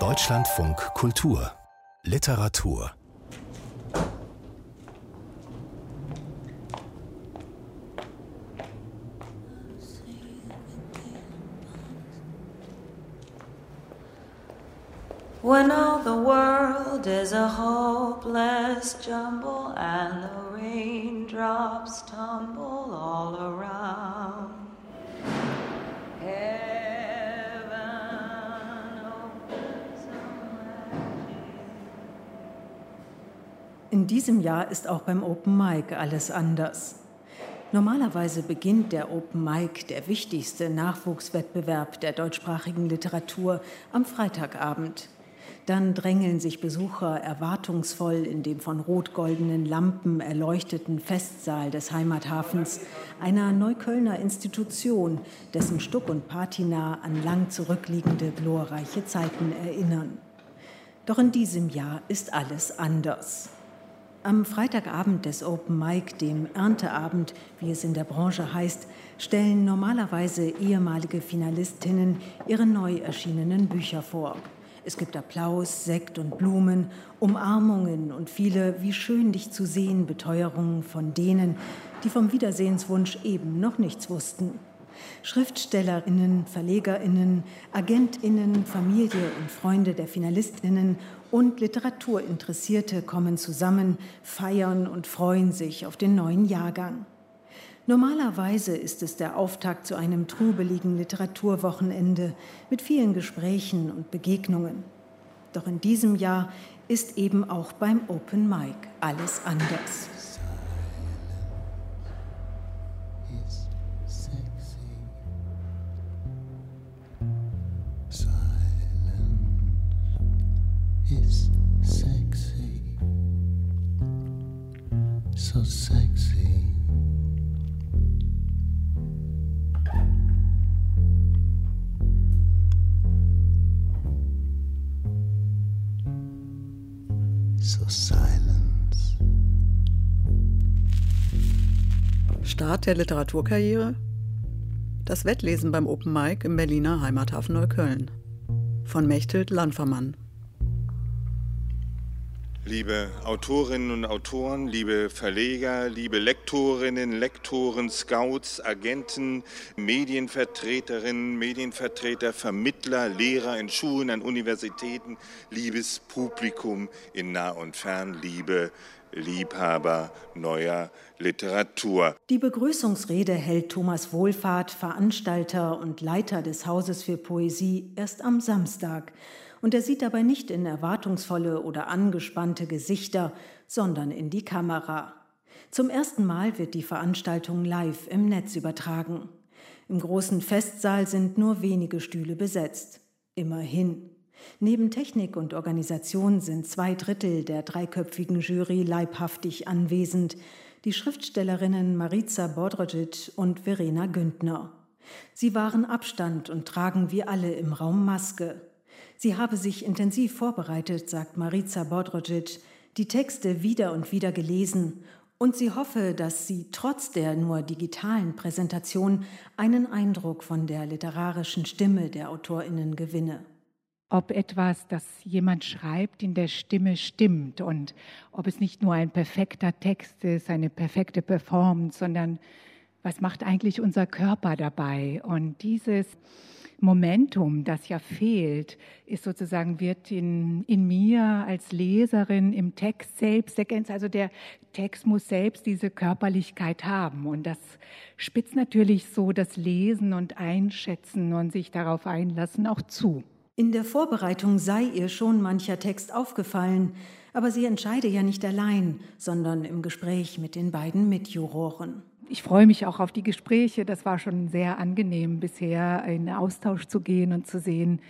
Deutschlandfunk Kultur Literatur When all the world is a hopeless jumble and the raindrops tumble all around. In diesem Jahr ist auch beim Open Mic alles anders. Normalerweise beginnt der Open Mic, der wichtigste Nachwuchswettbewerb der deutschsprachigen Literatur, am Freitagabend. Dann drängeln sich Besucher erwartungsvoll in dem von rot-goldenen Lampen erleuchteten Festsaal des Heimathafens, einer Neuköllner Institution, dessen Stuck und Patina an lang zurückliegende glorreiche Zeiten erinnern. Doch in diesem Jahr ist alles anders. Am Freitagabend des Open Mic, dem Ernteabend, wie es in der Branche heißt, stellen normalerweise ehemalige Finalistinnen ihre neu erschienenen Bücher vor. Es gibt Applaus, Sekt und Blumen, Umarmungen und viele, wie schön dich zu sehen, Beteuerungen von denen, die vom Wiedersehenswunsch eben noch nichts wussten. Schriftstellerinnen, Verlegerinnen, Agentinnen, Familie und Freunde der Finalistinnen und Literaturinteressierte kommen zusammen, feiern und freuen sich auf den neuen Jahrgang. Normalerweise ist es der Auftakt zu einem trubeligen Literaturwochenende mit vielen Gesprächen und Begegnungen. Doch in diesem Jahr ist eben auch beim Open Mic alles anders. Der Literaturkarriere? Das Wettlesen beim Open Mic im Berliner Heimathafen Neukölln. Von Mechthild Landvermann. Liebe Autorinnen und Autoren, liebe Verleger, liebe Lektorinnen, Lektoren, Scouts, Agenten, Medienvertreterinnen, Medienvertreter, Vermittler, Lehrer in Schulen, an Universitäten, liebes Publikum in nah und fern, liebe Liebhaber neuer Literatur. Die Begrüßungsrede hält Thomas Wohlfahrt, Veranstalter und Leiter des Hauses für Poesie, erst am Samstag und er sieht dabei nicht in erwartungsvolle oder angespannte Gesichter, sondern in die Kamera. Zum ersten Mal wird die Veranstaltung live im Netz übertragen. Im großen Festsaal sind nur wenige Stühle besetzt. Immerhin. Neben Technik und Organisation sind zwei Drittel der dreiköpfigen Jury leibhaftig anwesend, die Schriftstellerinnen Marica Bodrogic und Verena Güntner. Sie wahren Abstand und tragen wie alle im Raum Maske. Sie habe sich intensiv vorbereitet, sagt Marica Bodrogic, die Texte wieder und wieder gelesen und sie hoffe, dass sie trotz der nur digitalen Präsentation einen Eindruck von der literarischen Stimme der Autorinnen gewinne. Ob etwas, das jemand schreibt, in der Stimme stimmt und ob es nicht nur ein perfekter Text ist, eine perfekte Performance, sondern was macht eigentlich unser Körper dabei? Und dieses Momentum, das ja fehlt, ist sozusagen, wird in, in mir als Leserin im Text selbst ergänzt. Also der Text muss selbst diese Körperlichkeit haben. Und das spitzt natürlich so das Lesen und Einschätzen und sich darauf einlassen auch zu. In der Vorbereitung sei ihr schon mancher Text aufgefallen, aber sie entscheide ja nicht allein, sondern im Gespräch mit den beiden Mitjuroren ich freue mich auch auf die Gespräche. Das war schon sehr angenehm bisher, in Austausch zu gehen und zu sehen,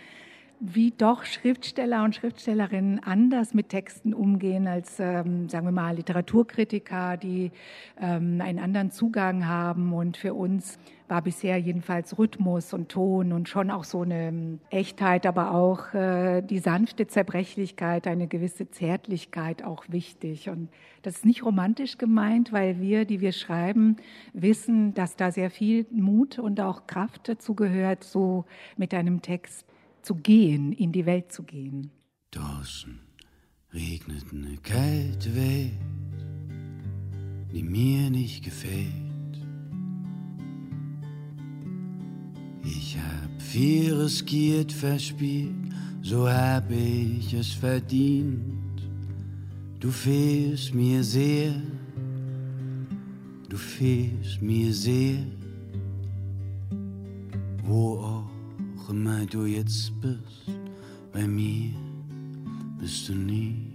wie doch Schriftsteller und Schriftstellerinnen anders mit Texten umgehen als, ähm, sagen wir mal, Literaturkritiker, die ähm, einen anderen Zugang haben. Und für uns war bisher jedenfalls Rhythmus und Ton und schon auch so eine ähm, Echtheit, aber auch äh, die sanfte Zerbrechlichkeit, eine gewisse Zärtlichkeit auch wichtig. Und das ist nicht romantisch gemeint, weil wir, die wir schreiben, wissen, dass da sehr viel Mut und auch Kraft dazu gehört, so mit einem Text zu gehen, in die Welt zu gehen. Draußen regnet eine kalte Welt, die mir nicht gefällt. Ich hab viel riskiert, verspielt, so hab ich es verdient. Du fehlst mir sehr, du fehlst mir sehr, wo auch immer du jetzt bist, bei mir bist du nie.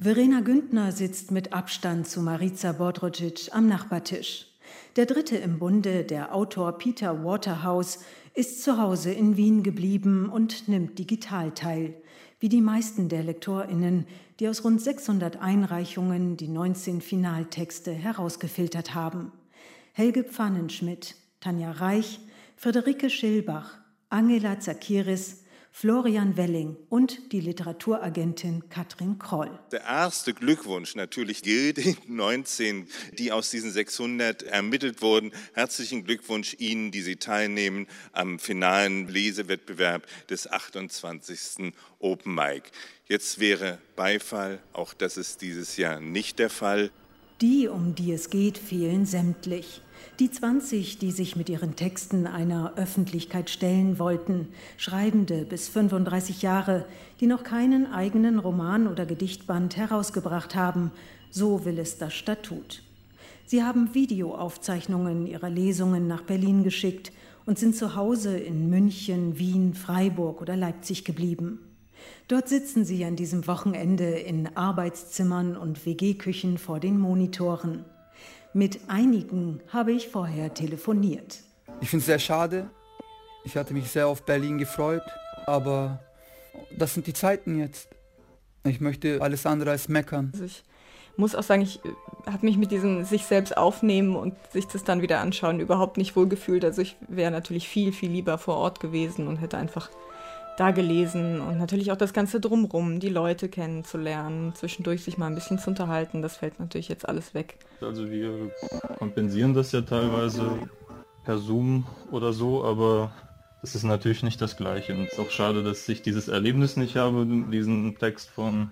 Verena Güntner sitzt mit Abstand zu Marica Bodrogic am Nachbartisch. Der dritte im Bunde, der Autor Peter Waterhouse, ist zu Hause in Wien geblieben und nimmt digital teil, wie die meisten der LektorInnen, die aus rund 600 Einreichungen die 19 Finaltexte herausgefiltert haben. Helge Pfannenschmidt, Tanja Reich, Friederike Schilbach, Angela Zakiris, Florian Welling und die Literaturagentin Katrin Kroll. Der erste Glückwunsch natürlich gilt den 19, die aus diesen 600 ermittelt wurden. Herzlichen Glückwunsch Ihnen, die Sie teilnehmen am finalen Lesewettbewerb des 28. Open Mic. Jetzt wäre Beifall, auch das ist dieses Jahr nicht der Fall. Die, um die es geht, fehlen sämtlich. Die 20, die sich mit ihren Texten einer Öffentlichkeit stellen wollten, Schreibende bis 35 Jahre, die noch keinen eigenen Roman oder Gedichtband herausgebracht haben, so will es das Statut. Sie haben Videoaufzeichnungen ihrer Lesungen nach Berlin geschickt und sind zu Hause in München, Wien, Freiburg oder Leipzig geblieben. Dort sitzen sie an diesem Wochenende in Arbeitszimmern und WG-Küchen vor den Monitoren. Mit einigen habe ich vorher telefoniert. Ich finde es sehr schade. Ich hatte mich sehr auf Berlin gefreut, aber das sind die Zeiten jetzt. Ich möchte alles andere als meckern. Also ich muss auch sagen, ich äh, habe mich mit diesem sich selbst aufnehmen und sich das dann wieder anschauen überhaupt nicht wohlgefühlt. Also ich wäre natürlich viel, viel lieber vor Ort gewesen und hätte einfach da gelesen und natürlich auch das Ganze drumrum, die Leute kennenzulernen, zwischendurch sich mal ein bisschen zu unterhalten, das fällt natürlich jetzt alles weg. Also wir kompensieren das ja teilweise per Zoom oder so, aber das ist natürlich nicht das Gleiche. Und es ist auch schade, dass ich dieses Erlebnis nicht habe, diesen Text von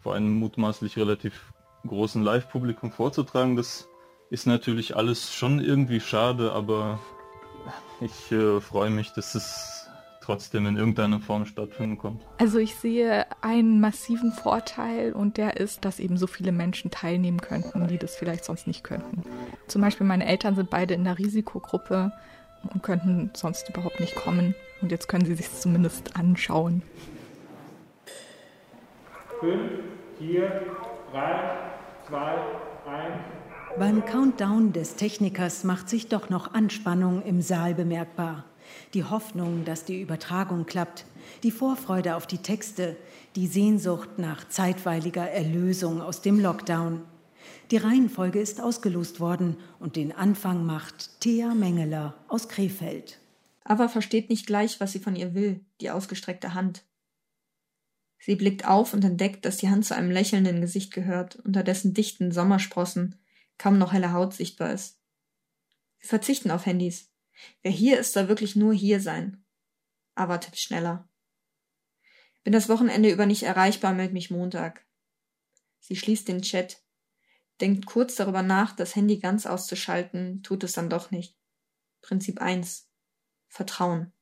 vor einem mutmaßlich relativ großen Live-Publikum vorzutragen. Das ist natürlich alles schon irgendwie schade, aber ich äh, freue mich, dass es trotzdem in irgendeiner Form stattfinden kommt. Also ich sehe einen massiven Vorteil und der ist, dass eben so viele Menschen teilnehmen könnten, die das vielleicht sonst nicht könnten. Zum Beispiel meine Eltern sind beide in der Risikogruppe und könnten sonst überhaupt nicht kommen. Und jetzt können sie sich zumindest anschauen. Fünf, vier, drei, zwei, eins. Beim Countdown des Technikers macht sich doch noch Anspannung im Saal bemerkbar die Hoffnung, dass die Übertragung klappt, die Vorfreude auf die Texte, die Sehnsucht nach zeitweiliger Erlösung aus dem Lockdown. Die Reihenfolge ist ausgelost worden und den Anfang macht Thea Mengeler aus Krefeld. Ava versteht nicht gleich, was sie von ihr will, die ausgestreckte Hand. Sie blickt auf und entdeckt, dass die Hand zu einem lächelnden Gesicht gehört, unter dessen dichten Sommersprossen kaum noch helle Haut sichtbar ist. Wir verzichten auf Handys. Wer hier ist, soll wirklich nur hier sein. Aber tippt schneller. Bin das Wochenende über nicht erreichbar, meld mich Montag. Sie schließt den Chat, denkt kurz darüber nach, das Handy ganz auszuschalten, tut es dann doch nicht. Prinzip 1. Vertrauen.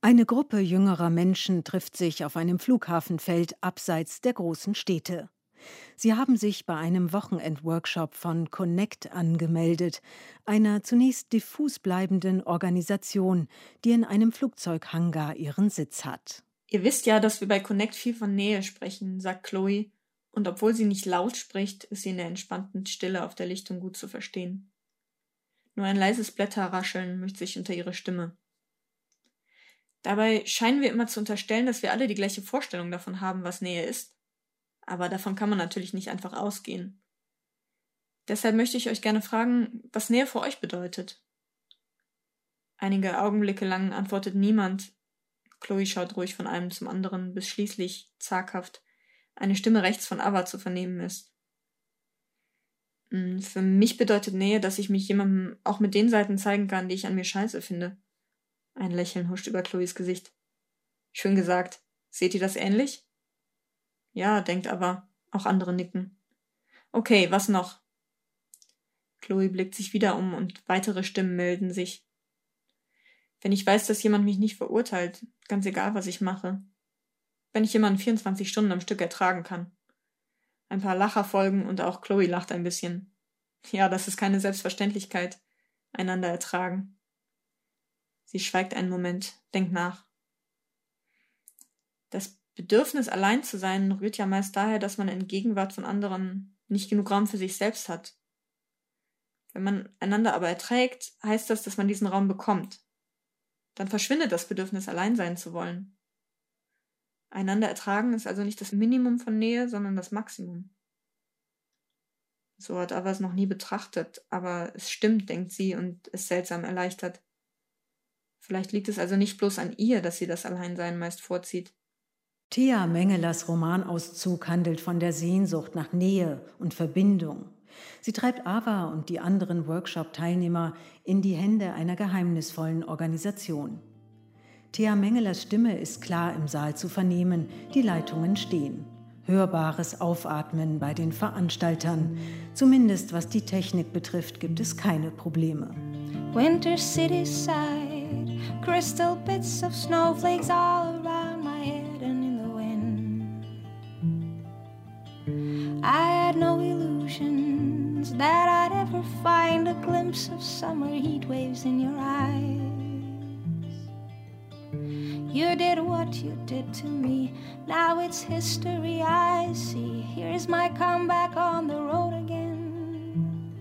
Eine Gruppe jüngerer Menschen trifft sich auf einem Flughafenfeld abseits der großen Städte. Sie haben sich bei einem Wochenendworkshop von Connect angemeldet, einer zunächst diffus bleibenden Organisation, die in einem Flugzeughangar ihren Sitz hat. Ihr wisst ja, dass wir bei Connect viel von Nähe sprechen, sagt Chloe, und obwohl sie nicht laut spricht, ist sie in der entspannten Stille auf der Lichtung gut zu verstehen. Nur ein leises Blätterrascheln mischt sich unter ihre Stimme. Dabei scheinen wir immer zu unterstellen, dass wir alle die gleiche Vorstellung davon haben, was Nähe ist. Aber davon kann man natürlich nicht einfach ausgehen. Deshalb möchte ich euch gerne fragen, was Nähe für euch bedeutet. Einige Augenblicke lang antwortet niemand. Chloe schaut ruhig von einem zum anderen, bis schließlich, zaghaft, eine Stimme rechts von Ava zu vernehmen ist. Hm, für mich bedeutet Nähe, dass ich mich jemandem auch mit den Seiten zeigen kann, die ich an mir scheiße finde. Ein Lächeln huscht über Chloes Gesicht. Schön gesagt. Seht ihr das ähnlich? Ja, denkt aber. Auch andere nicken. Okay, was noch? Chloe blickt sich wieder um und weitere Stimmen melden sich. Wenn ich weiß, dass jemand mich nicht verurteilt, ganz egal, was ich mache. Wenn ich jemanden 24 Stunden am Stück ertragen kann. Ein paar Lacher folgen und auch Chloe lacht ein bisschen. Ja, das ist keine Selbstverständlichkeit. Einander ertragen. Sie schweigt einen Moment, denkt nach. Das Bedürfnis, allein zu sein, rührt ja meist daher, dass man in Gegenwart von anderen nicht genug Raum für sich selbst hat. Wenn man einander aber erträgt, heißt das, dass man diesen Raum bekommt. Dann verschwindet das Bedürfnis, allein sein zu wollen. Einander ertragen ist also nicht das Minimum von Nähe, sondern das Maximum. So hat Ava es noch nie betrachtet, aber es stimmt, denkt sie und ist seltsam erleichtert. Vielleicht liegt es also nicht bloß an ihr, dass sie das Alleinsein meist vorzieht. Thea Mengelers Romanauszug handelt von der Sehnsucht nach Nähe und Verbindung. Sie treibt Ava und die anderen Workshop-Teilnehmer in die Hände einer geheimnisvollen Organisation. Thea Mengelers Stimme ist klar im Saal zu vernehmen, die Leitungen stehen. Hörbares Aufatmen bei den Veranstaltern. Zumindest was die Technik betrifft, gibt es keine Probleme. Winter City side, crystal bits of snowflakes all that I'd ever find a glimpse of summer heat waves in your eyes. You did what you did to me. Now it's history I see. Here's my comeback on the road again.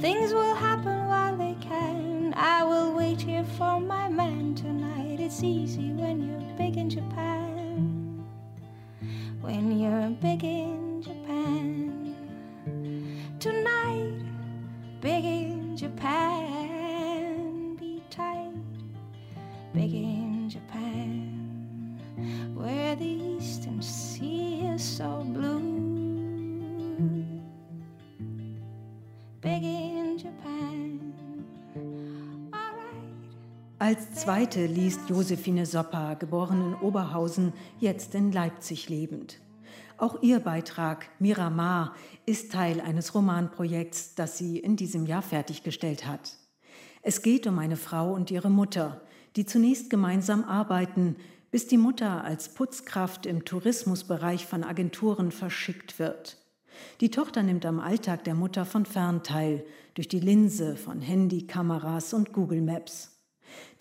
Things will happen while they can. I will wait here for my man tonight. It's easy when you're big in Japan. When you're big in Japan. Tonight, big in Japan. Be tight, big in Japan, where the eastern sea is so blue. Big in Japan. Als zweite liest Josephine Soppa, geboren in Oberhausen, jetzt in Leipzig lebend. Auch ihr Beitrag Miramar ist Teil eines Romanprojekts, das sie in diesem Jahr fertiggestellt hat. Es geht um eine Frau und ihre Mutter, die zunächst gemeinsam arbeiten, bis die Mutter als Putzkraft im Tourismusbereich von Agenturen verschickt wird. Die Tochter nimmt am Alltag der Mutter von fern teil, durch die Linse von Handykameras und Google Maps.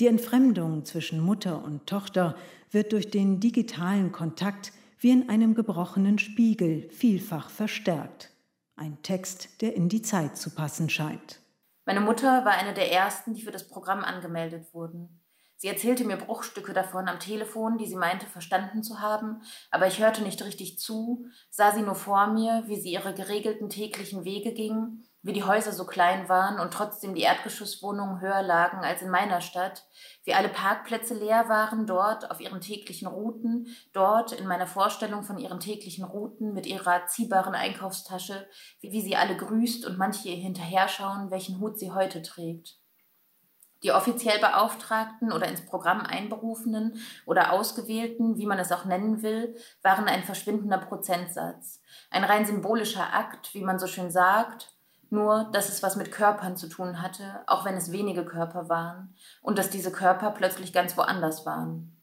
Die Entfremdung zwischen Mutter und Tochter wird durch den digitalen Kontakt wie in einem gebrochenen Spiegel vielfach verstärkt. Ein Text, der in die Zeit zu passen scheint. Meine Mutter war eine der ersten, die für das Programm angemeldet wurden. Sie erzählte mir Bruchstücke davon am Telefon, die sie meinte verstanden zu haben, aber ich hörte nicht richtig zu, sah sie nur vor mir, wie sie ihre geregelten täglichen Wege ging, wie die Häuser so klein waren und trotzdem die Erdgeschosswohnungen höher lagen als in meiner Stadt, wie alle Parkplätze leer waren dort auf ihren täglichen Routen, dort in meiner Vorstellung von ihren täglichen Routen mit ihrer ziehbaren Einkaufstasche, wie, sie alle grüßt und manche ihr hinterher schauen, welchen Hut sie heute trägt. Die offiziell Beauftragten oder ins Programm einberufenen oder ausgewählten, wie man es auch nennen will, waren ein verschwindender Prozentsatz. Ein rein symbolischer Akt, wie man so schön sagt, nur dass es was mit Körpern zu tun hatte, auch wenn es wenige Körper waren, und dass diese Körper plötzlich ganz woanders waren.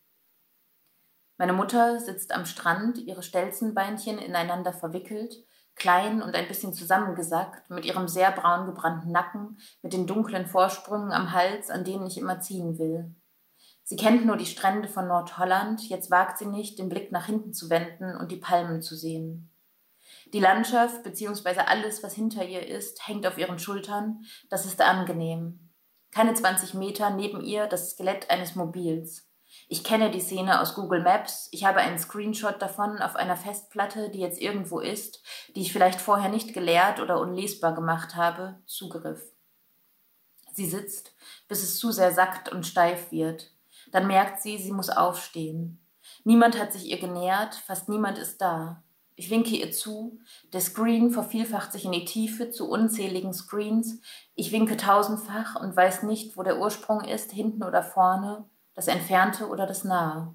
Meine Mutter sitzt am Strand, ihre Stelzenbeinchen ineinander verwickelt, klein und ein bisschen zusammengesackt, mit ihrem sehr braun gebrannten Nacken, mit den dunklen Vorsprüngen am Hals, an denen ich immer ziehen will. Sie kennt nur die Strände von Nordholland, jetzt wagt sie nicht, den Blick nach hinten zu wenden und die Palmen zu sehen. Die Landschaft, beziehungsweise alles, was hinter ihr ist, hängt auf ihren Schultern, das ist angenehm. Keine 20 Meter neben ihr das Skelett eines Mobils. Ich kenne die Szene aus Google Maps. Ich habe einen Screenshot davon auf einer Festplatte, die jetzt irgendwo ist, die ich vielleicht vorher nicht geleert oder unlesbar gemacht habe. Zugriff. Sie sitzt, bis es zu sehr sackt und steif wird. Dann merkt sie, sie muss aufstehen. Niemand hat sich ihr genähert, fast niemand ist da. Ich winke ihr zu. Der Screen vervielfacht sich in die Tiefe zu unzähligen Screens. Ich winke tausendfach und weiß nicht, wo der Ursprung ist, hinten oder vorne. das Entfernte oder das Nahe.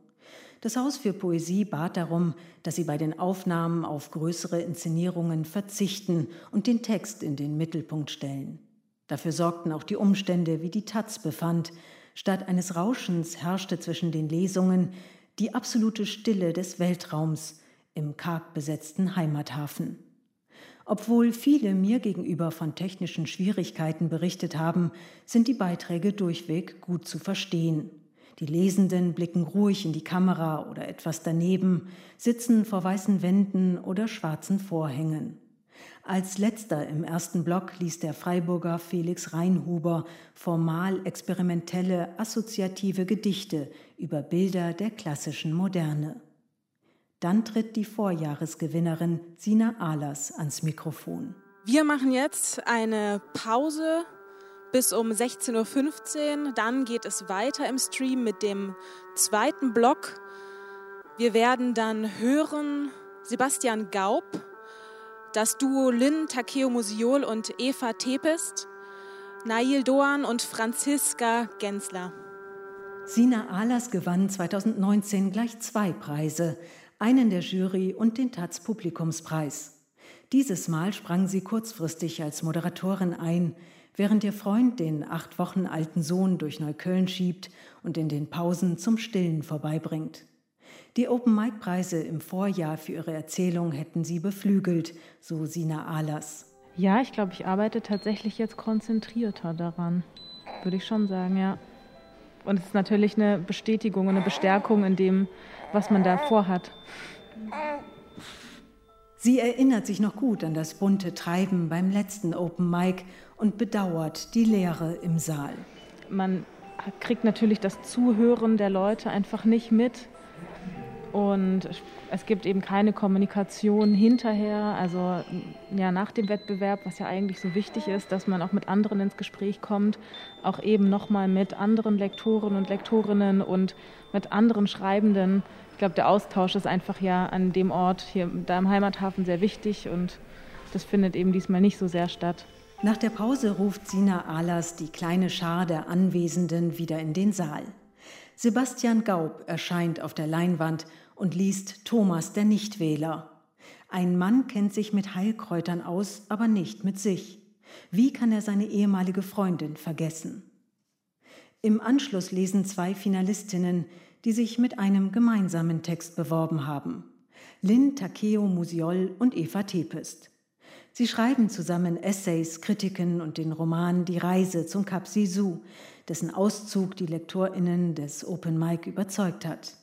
Das Haus für Poesie bat darum, dass sie bei den Aufnahmen auf größere Inszenierungen verzichten und den Text in den Mittelpunkt stellen. Dafür sorgten auch die Umstände, wie die Taz befand. Statt eines Rauschens herrschte zwischen den Lesungen die absolute Stille des Weltraums im karg besetzten Heimathafen. Obwohl viele mir gegenüber von technischen Schwierigkeiten berichtet haben, sind die Beiträge durchweg gut zu verstehen. Die Lesenden blicken ruhig in die Kamera oder etwas daneben, sitzen vor weißen Wänden oder schwarzen Vorhängen. Als letzter im ersten Block liest der Freiburger Felix Reinhuber formal experimentelle assoziative Gedichte über Bilder der klassischen Moderne. Dann tritt die Vorjahresgewinnerin Sina Ahlers ans Mikrofon. Wir machen jetzt eine Pause bis um 16.15 Uhr. Dann geht es weiter im Stream mit dem zweiten Block. Wir werden dann hören Sebastian Gaub, das Duo Lynn Takeo Musiol und Eva Tepest, Nail Doan und Franziska Gensler. Sina Ahlers gewann 2019 gleich zwei Preise einen der Jury und den Taz Publikumspreis. Dieses Mal sprang sie kurzfristig als Moderatorin ein, während ihr Freund den acht Wochen alten Sohn durch Neukölln schiebt und in den Pausen zum Stillen vorbeibringt. Die Open-Mic-Preise im Vorjahr für ihre Erzählung hätten sie beflügelt, so Sina Ahlers. Ja, ich glaube, ich arbeite tatsächlich jetzt konzentrierter daran. Würde ich schon sagen, ja. Und es ist natürlich eine Bestätigung und eine Bestärkung in dem, was man da vorhat. Sie erinnert sich noch gut an das bunte Treiben beim letzten Open Mic und bedauert die Leere im Saal. Man kriegt natürlich das Zuhören der Leute einfach nicht mit. Und es gibt eben keine Kommunikation hinterher, also ja nach dem Wettbewerb, was ja eigentlich so wichtig ist, dass man auch mit anderen ins Gespräch kommt, auch eben nochmal mit anderen Lektoren und Lektorinnen und mit anderen Schreibenden. Ich glaube, der Austausch ist einfach ja an dem Ort hier da im Heimathafen sehr wichtig und das findet eben diesmal nicht so sehr statt. Nach der Pause ruft Sina Ahlers die kleine Schar der Anwesenden wieder in den Saal. Sebastian Gaub erscheint auf der Leinwand und liest Thomas der Nichtwähler. Ein Mann kennt sich mit Heilkräutern aus, aber nicht mit sich. Wie kann er seine ehemalige Freundin vergessen? Im Anschluss lesen zwei Finalistinnen, die sich mit einem gemeinsamen Text beworben haben. Lynn Takeo Musiol und Eva Tepest. Sie schreiben zusammen Essays, Kritiken und den Roman Die Reise zum Kap Sisu, dessen Auszug die LektorInnen des Open Mic überzeugt hat.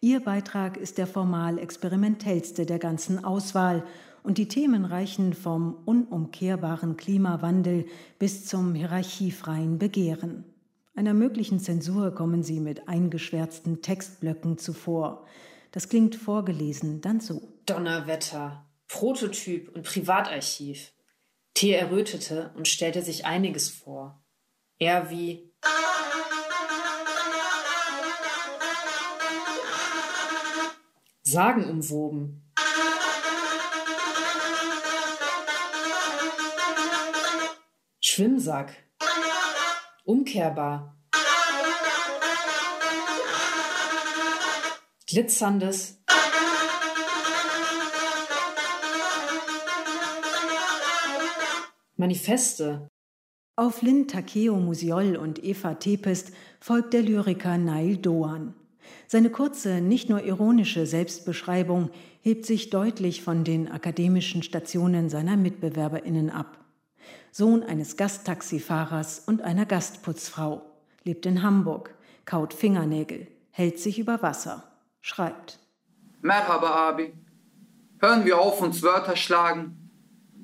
Ihr Beitrag ist der formal experimentellste der ganzen Auswahl und die Themen reichen vom unumkehrbaren Klimawandel bis zum hierarchiefreien Begehren. Einer möglichen Zensur kommen sie mit eingeschwärzten Textblöcken zuvor. Das klingt vorgelesen dann so. Donnerwetter, Prototyp und Privatarchiv. T errötete und stellte sich einiges vor. Er wie sagenumwoben. Schwimmsack. Umkehrbar. Glitzerndes. Manifeste. Auf Lynn Takeo Musiol und Eva Tepest folgt der Lyriker Nail Doan. Seine kurze, nicht nur ironische Selbstbeschreibung hebt sich deutlich von den akademischen Stationen seiner Mitbewerberinnen ab. Sohn eines Gasttaxifahrers und einer Gastputzfrau, lebt in Hamburg, kaut Fingernägel, hält sich über Wasser, schreibt. Merhaba Abi. Hören wir auf, uns Wörter schlagen.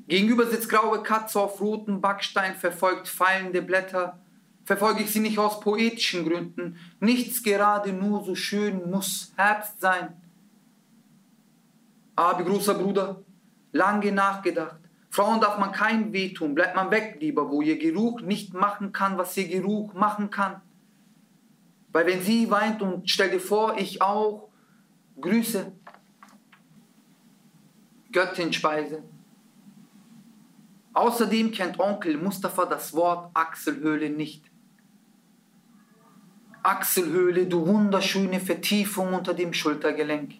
Gegenüber sitzt graue Katze auf rotem Backstein, verfolgt fallende Blätter. Verfolge ich sie nicht aus poetischen Gründen. Nichts gerade nur so schön muss Herbst sein. Abi, großer Bruder, lange nachgedacht. Frauen darf man kein Weh tun, bleibt man weg lieber, wo ihr Geruch nicht machen kann, was ihr Geruch machen kann. Weil wenn sie weint und stell dir vor, ich auch, Grüße, Göttinspeise. Außerdem kennt Onkel Mustafa das Wort Achselhöhle nicht. Achselhöhle, du wunderschöne Vertiefung unter dem Schultergelenk.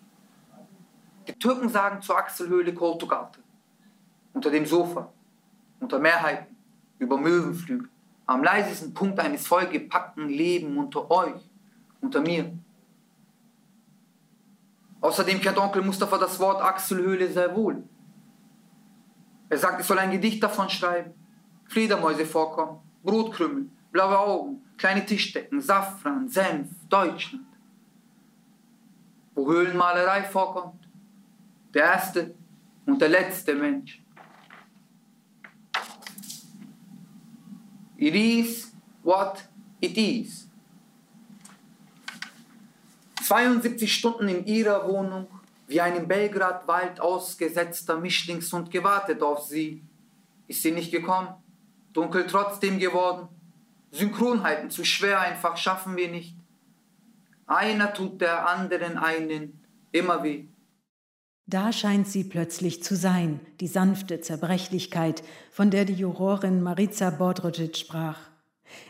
Die Türken sagen zur Achselhöhle Koltugarte. Unter dem Sofa, unter Mehrheiten, über Möwenflügel, am leisesten Punkt eines vollgepackten Lebens unter euch, unter mir. Außerdem kennt Onkel Mustafa das Wort Achselhöhle sehr wohl. Er sagt, ich soll ein Gedicht davon schreiben. Fledermäuse vorkommen, Brotkrümel, blaue Augen, kleine Tischdecken, Safran, Senf, Deutschland. Wo Höhlenmalerei vorkommt, der erste und der letzte Mensch. It is what it is. 72 Stunden in ihrer Wohnung, wie ein im Belgrad-Wald ausgesetzter Mischlingshund gewartet auf sie. Ist sie nicht gekommen? Dunkel trotzdem geworden? Synchronheiten zu schwer einfach schaffen wir nicht. Einer tut der anderen einen immer weh. Da scheint sie plötzlich zu sein, die sanfte Zerbrechlichkeit, von der die Jurorin Marica Bodrogic sprach.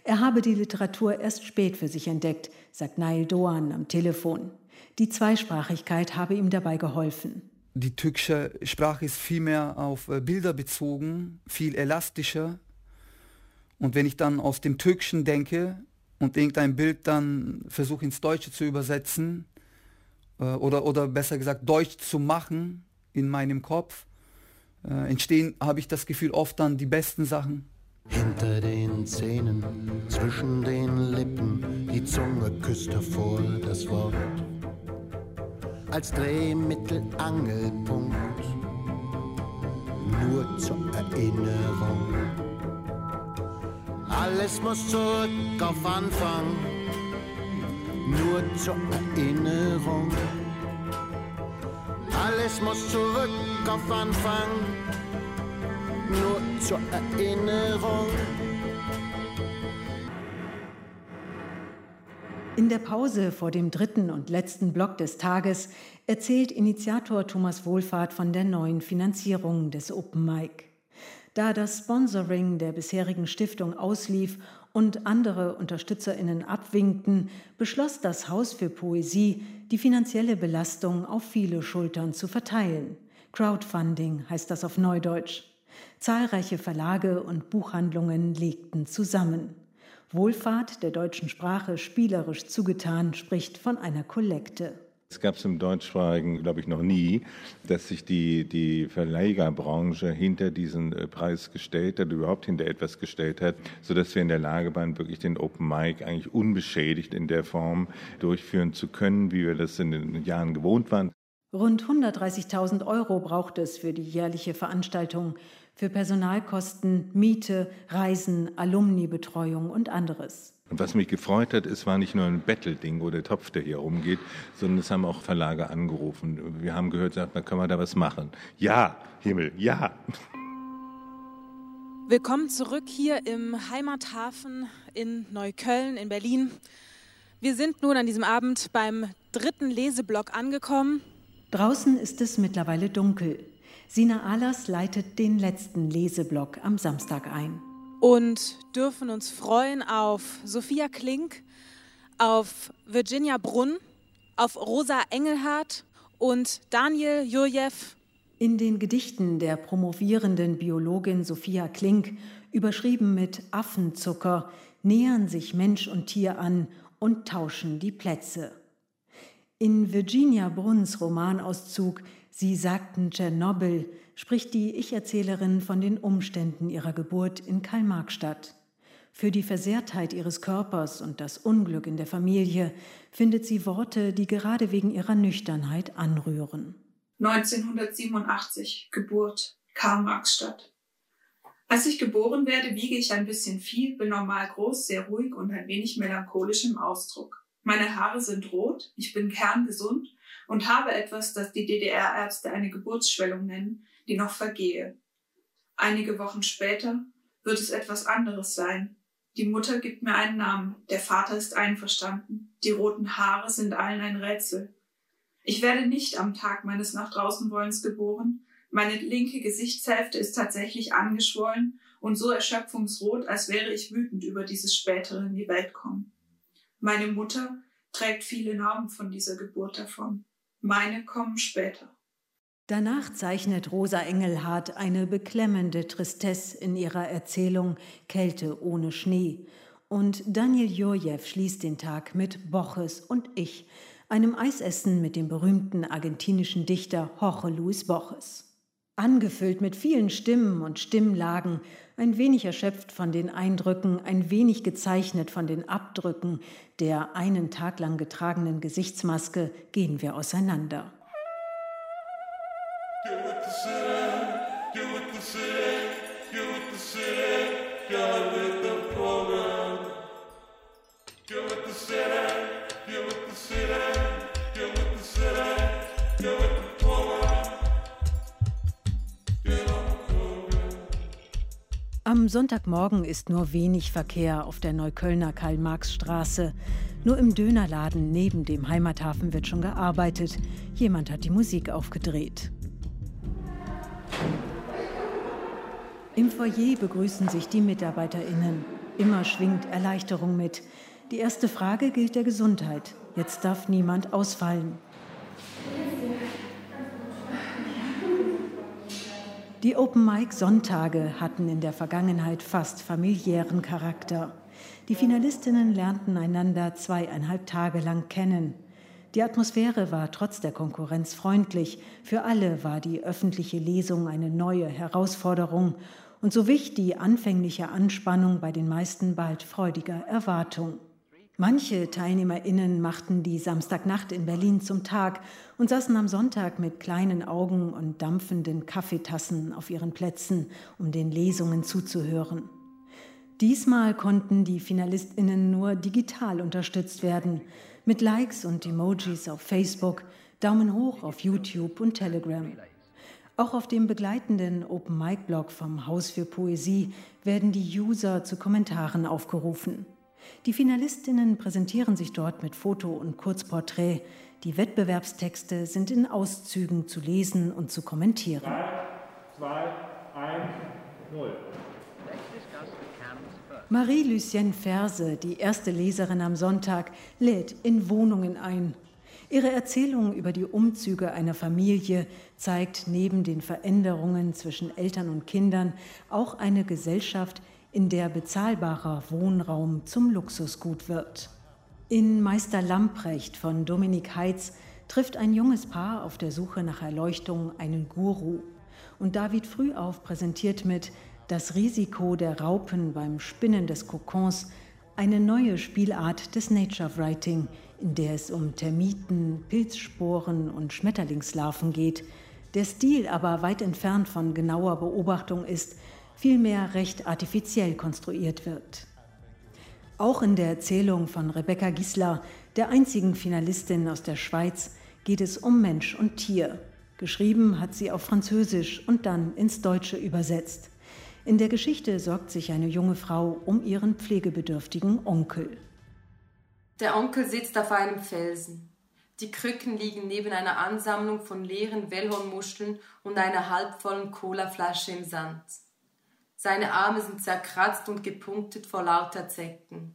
Er habe die Literatur erst spät für sich entdeckt, sagt Nail Doan am Telefon. Die Zweisprachigkeit habe ihm dabei geholfen. Die türkische Sprache ist viel mehr auf äh, Bilder bezogen, viel elastischer. Und wenn ich dann aus dem Türkischen denke und irgendein Bild dann versuche ins Deutsche zu übersetzen, äh, oder, oder besser gesagt Deutsch zu machen in meinem Kopf, äh, entstehen, habe ich das Gefühl, oft dann die besten Sachen. Hinter den Zähnen, zwischen den Lippen, die Zunge küsst hervor das Wort. Als Drehmittelangelpunkt, nur zur Erinnerung. Alles muss zurück auf Anfang, nur zur Erinnerung. Alles muss zurück auf Anfang nur zur Erinnerung. In der Pause vor dem dritten und letzten Block des Tages erzählt Initiator Thomas Wohlfahrt von der neuen Finanzierung des Open Mic. Da das Sponsoring der bisherigen Stiftung auslief und andere Unterstützerinnen abwinkten, beschloss das Haus für Poesie, die finanzielle Belastung auf viele Schultern zu verteilen. Crowdfunding heißt das auf Neudeutsch. Zahlreiche Verlage und Buchhandlungen legten zusammen. Wohlfahrt der deutschen Sprache spielerisch zugetan spricht von einer Kollekte. Es gab es im deutschsprachigen, glaube ich, noch nie, dass sich die, die Verlegerbranche hinter diesen äh, Preis gestellt hat, überhaupt hinter etwas gestellt hat, sodass wir in der Lage waren, wirklich den Open Mic eigentlich unbeschädigt in der Form durchführen zu können, wie wir das in den Jahren gewohnt waren. Rund 130.000 Euro braucht es für die jährliche Veranstaltung, für Personalkosten, Miete, Reisen, Alumni-Betreuung und anderes. Und was mich gefreut hat, es war nicht nur ein Battle-Ding, wo der Topf, der hier rumgeht, sondern es haben auch Verlage angerufen. Wir haben gehört, gesagt, na können wir da was machen. Ja, Himmel, ja. Willkommen zurück hier im Heimathafen in Neukölln in Berlin. Wir sind nun an diesem Abend beim dritten Leseblock angekommen. Draußen ist es mittlerweile dunkel. Sina Ahlers leitet den letzten Leseblock am Samstag ein. Und dürfen uns freuen auf Sophia Klink, auf Virginia Brunn, auf Rosa Engelhardt und Daniel Jurjew. In den Gedichten der promovierenden Biologin Sophia Klink, überschrieben mit Affenzucker, nähern sich Mensch und Tier an und tauschen die Plätze. In Virginia Brunns Romanauszug Sie sagten Tschernobyl, spricht die Ich-Erzählerin von den Umständen ihrer Geburt in Karl-Marx-Stadt. Für die Versehrtheit ihres Körpers und das Unglück in der Familie findet sie Worte, die gerade wegen ihrer Nüchternheit anrühren. 1987, Geburt, Karl-Marx-Stadt. Als ich geboren werde, wiege ich ein bisschen viel, bin normal groß, sehr ruhig und ein wenig melancholisch im Ausdruck. Meine Haare sind rot, ich bin kerngesund und habe etwas, das die DDR-Ärzte eine Geburtsschwellung nennen, die noch vergehe. Einige Wochen später wird es etwas anderes sein. Die Mutter gibt mir einen Namen, der Vater ist einverstanden, die roten Haare sind allen ein Rätsel. Ich werde nicht am Tag meines nach draußen wollens geboren, meine linke Gesichtshälfte ist tatsächlich angeschwollen und so erschöpfungsrot, als wäre ich wütend über dieses spätere in die Welt kommen. Meine Mutter trägt viele Narben von dieser Geburt davon. Meine kommen später. Danach zeichnet Rosa Engelhardt eine beklemmende Tristesse in ihrer Erzählung Kälte ohne Schnee. Und Daniel Jurjew schließt den Tag mit Boches und ich, einem Eisessen mit dem berühmten argentinischen Dichter Jorge Luis Boches. Angefüllt mit vielen Stimmen und Stimmlagen, ein wenig erschöpft von den Eindrücken, ein wenig gezeichnet von den Abdrücken der einen Tag lang getragenen Gesichtsmaske, gehen wir auseinander. Am Sonntagmorgen ist nur wenig Verkehr auf der Neuköllner Karl-Marx-Straße. Nur im Dönerladen neben dem Heimathafen wird schon gearbeitet. Jemand hat die Musik aufgedreht. Im Foyer begrüßen sich die MitarbeiterInnen. Immer schwingt Erleichterung mit. Die erste Frage gilt der Gesundheit. Jetzt darf niemand ausfallen. Die Open Mic Sonntage hatten in der Vergangenheit fast familiären Charakter. Die Finalistinnen lernten einander zweieinhalb Tage lang kennen. Die Atmosphäre war trotz der Konkurrenz freundlich. Für alle war die öffentliche Lesung eine neue Herausforderung und so wich die anfängliche Anspannung bei den meisten bald freudiger Erwartung. Manche TeilnehmerInnen machten die Samstagnacht in Berlin zum Tag und saßen am Sonntag mit kleinen Augen und dampfenden Kaffeetassen auf ihren Plätzen, um den Lesungen zuzuhören. Diesmal konnten die FinalistInnen nur digital unterstützt werden, mit Likes und Emojis auf Facebook, Daumen hoch auf YouTube und Telegram. Auch auf dem begleitenden Open Mic Blog vom Haus für Poesie werden die User zu Kommentaren aufgerufen. Die Finalistinnen präsentieren sich dort mit Foto und Kurzporträt. Die Wettbewerbstexte sind in Auszügen zu lesen und zu kommentieren. 2, 1, 0. Marie-Lucienne Ferse, die erste Leserin am Sonntag, lädt in Wohnungen ein. Ihre Erzählung über die Umzüge einer Familie zeigt neben den Veränderungen zwischen Eltern und Kindern auch eine Gesellschaft, in der bezahlbarer Wohnraum zum Luxusgut wird. In Meister Lamprecht von Dominik Heitz trifft ein junges Paar auf der Suche nach Erleuchtung einen Guru. Und David Frühauf präsentiert mit Das Risiko der Raupen beim Spinnen des Kokons eine neue Spielart des Nature Writing, in der es um Termiten, Pilzsporen und Schmetterlingslarven geht, der Stil aber weit entfernt von genauer Beobachtung ist, vielmehr recht artifiziell konstruiert wird. Auch in der Erzählung von Rebecca Gisler, der einzigen Finalistin aus der Schweiz, geht es um Mensch und Tier. Geschrieben hat sie auf Französisch und dann ins Deutsche übersetzt. In der Geschichte sorgt sich eine junge Frau um ihren pflegebedürftigen Onkel. Der Onkel sitzt auf einem Felsen. Die Krücken liegen neben einer Ansammlung von leeren Wellhornmuscheln und einer halbvollen Colaflasche im Sand. Seine Arme sind zerkratzt und gepunktet vor lauter Zecken.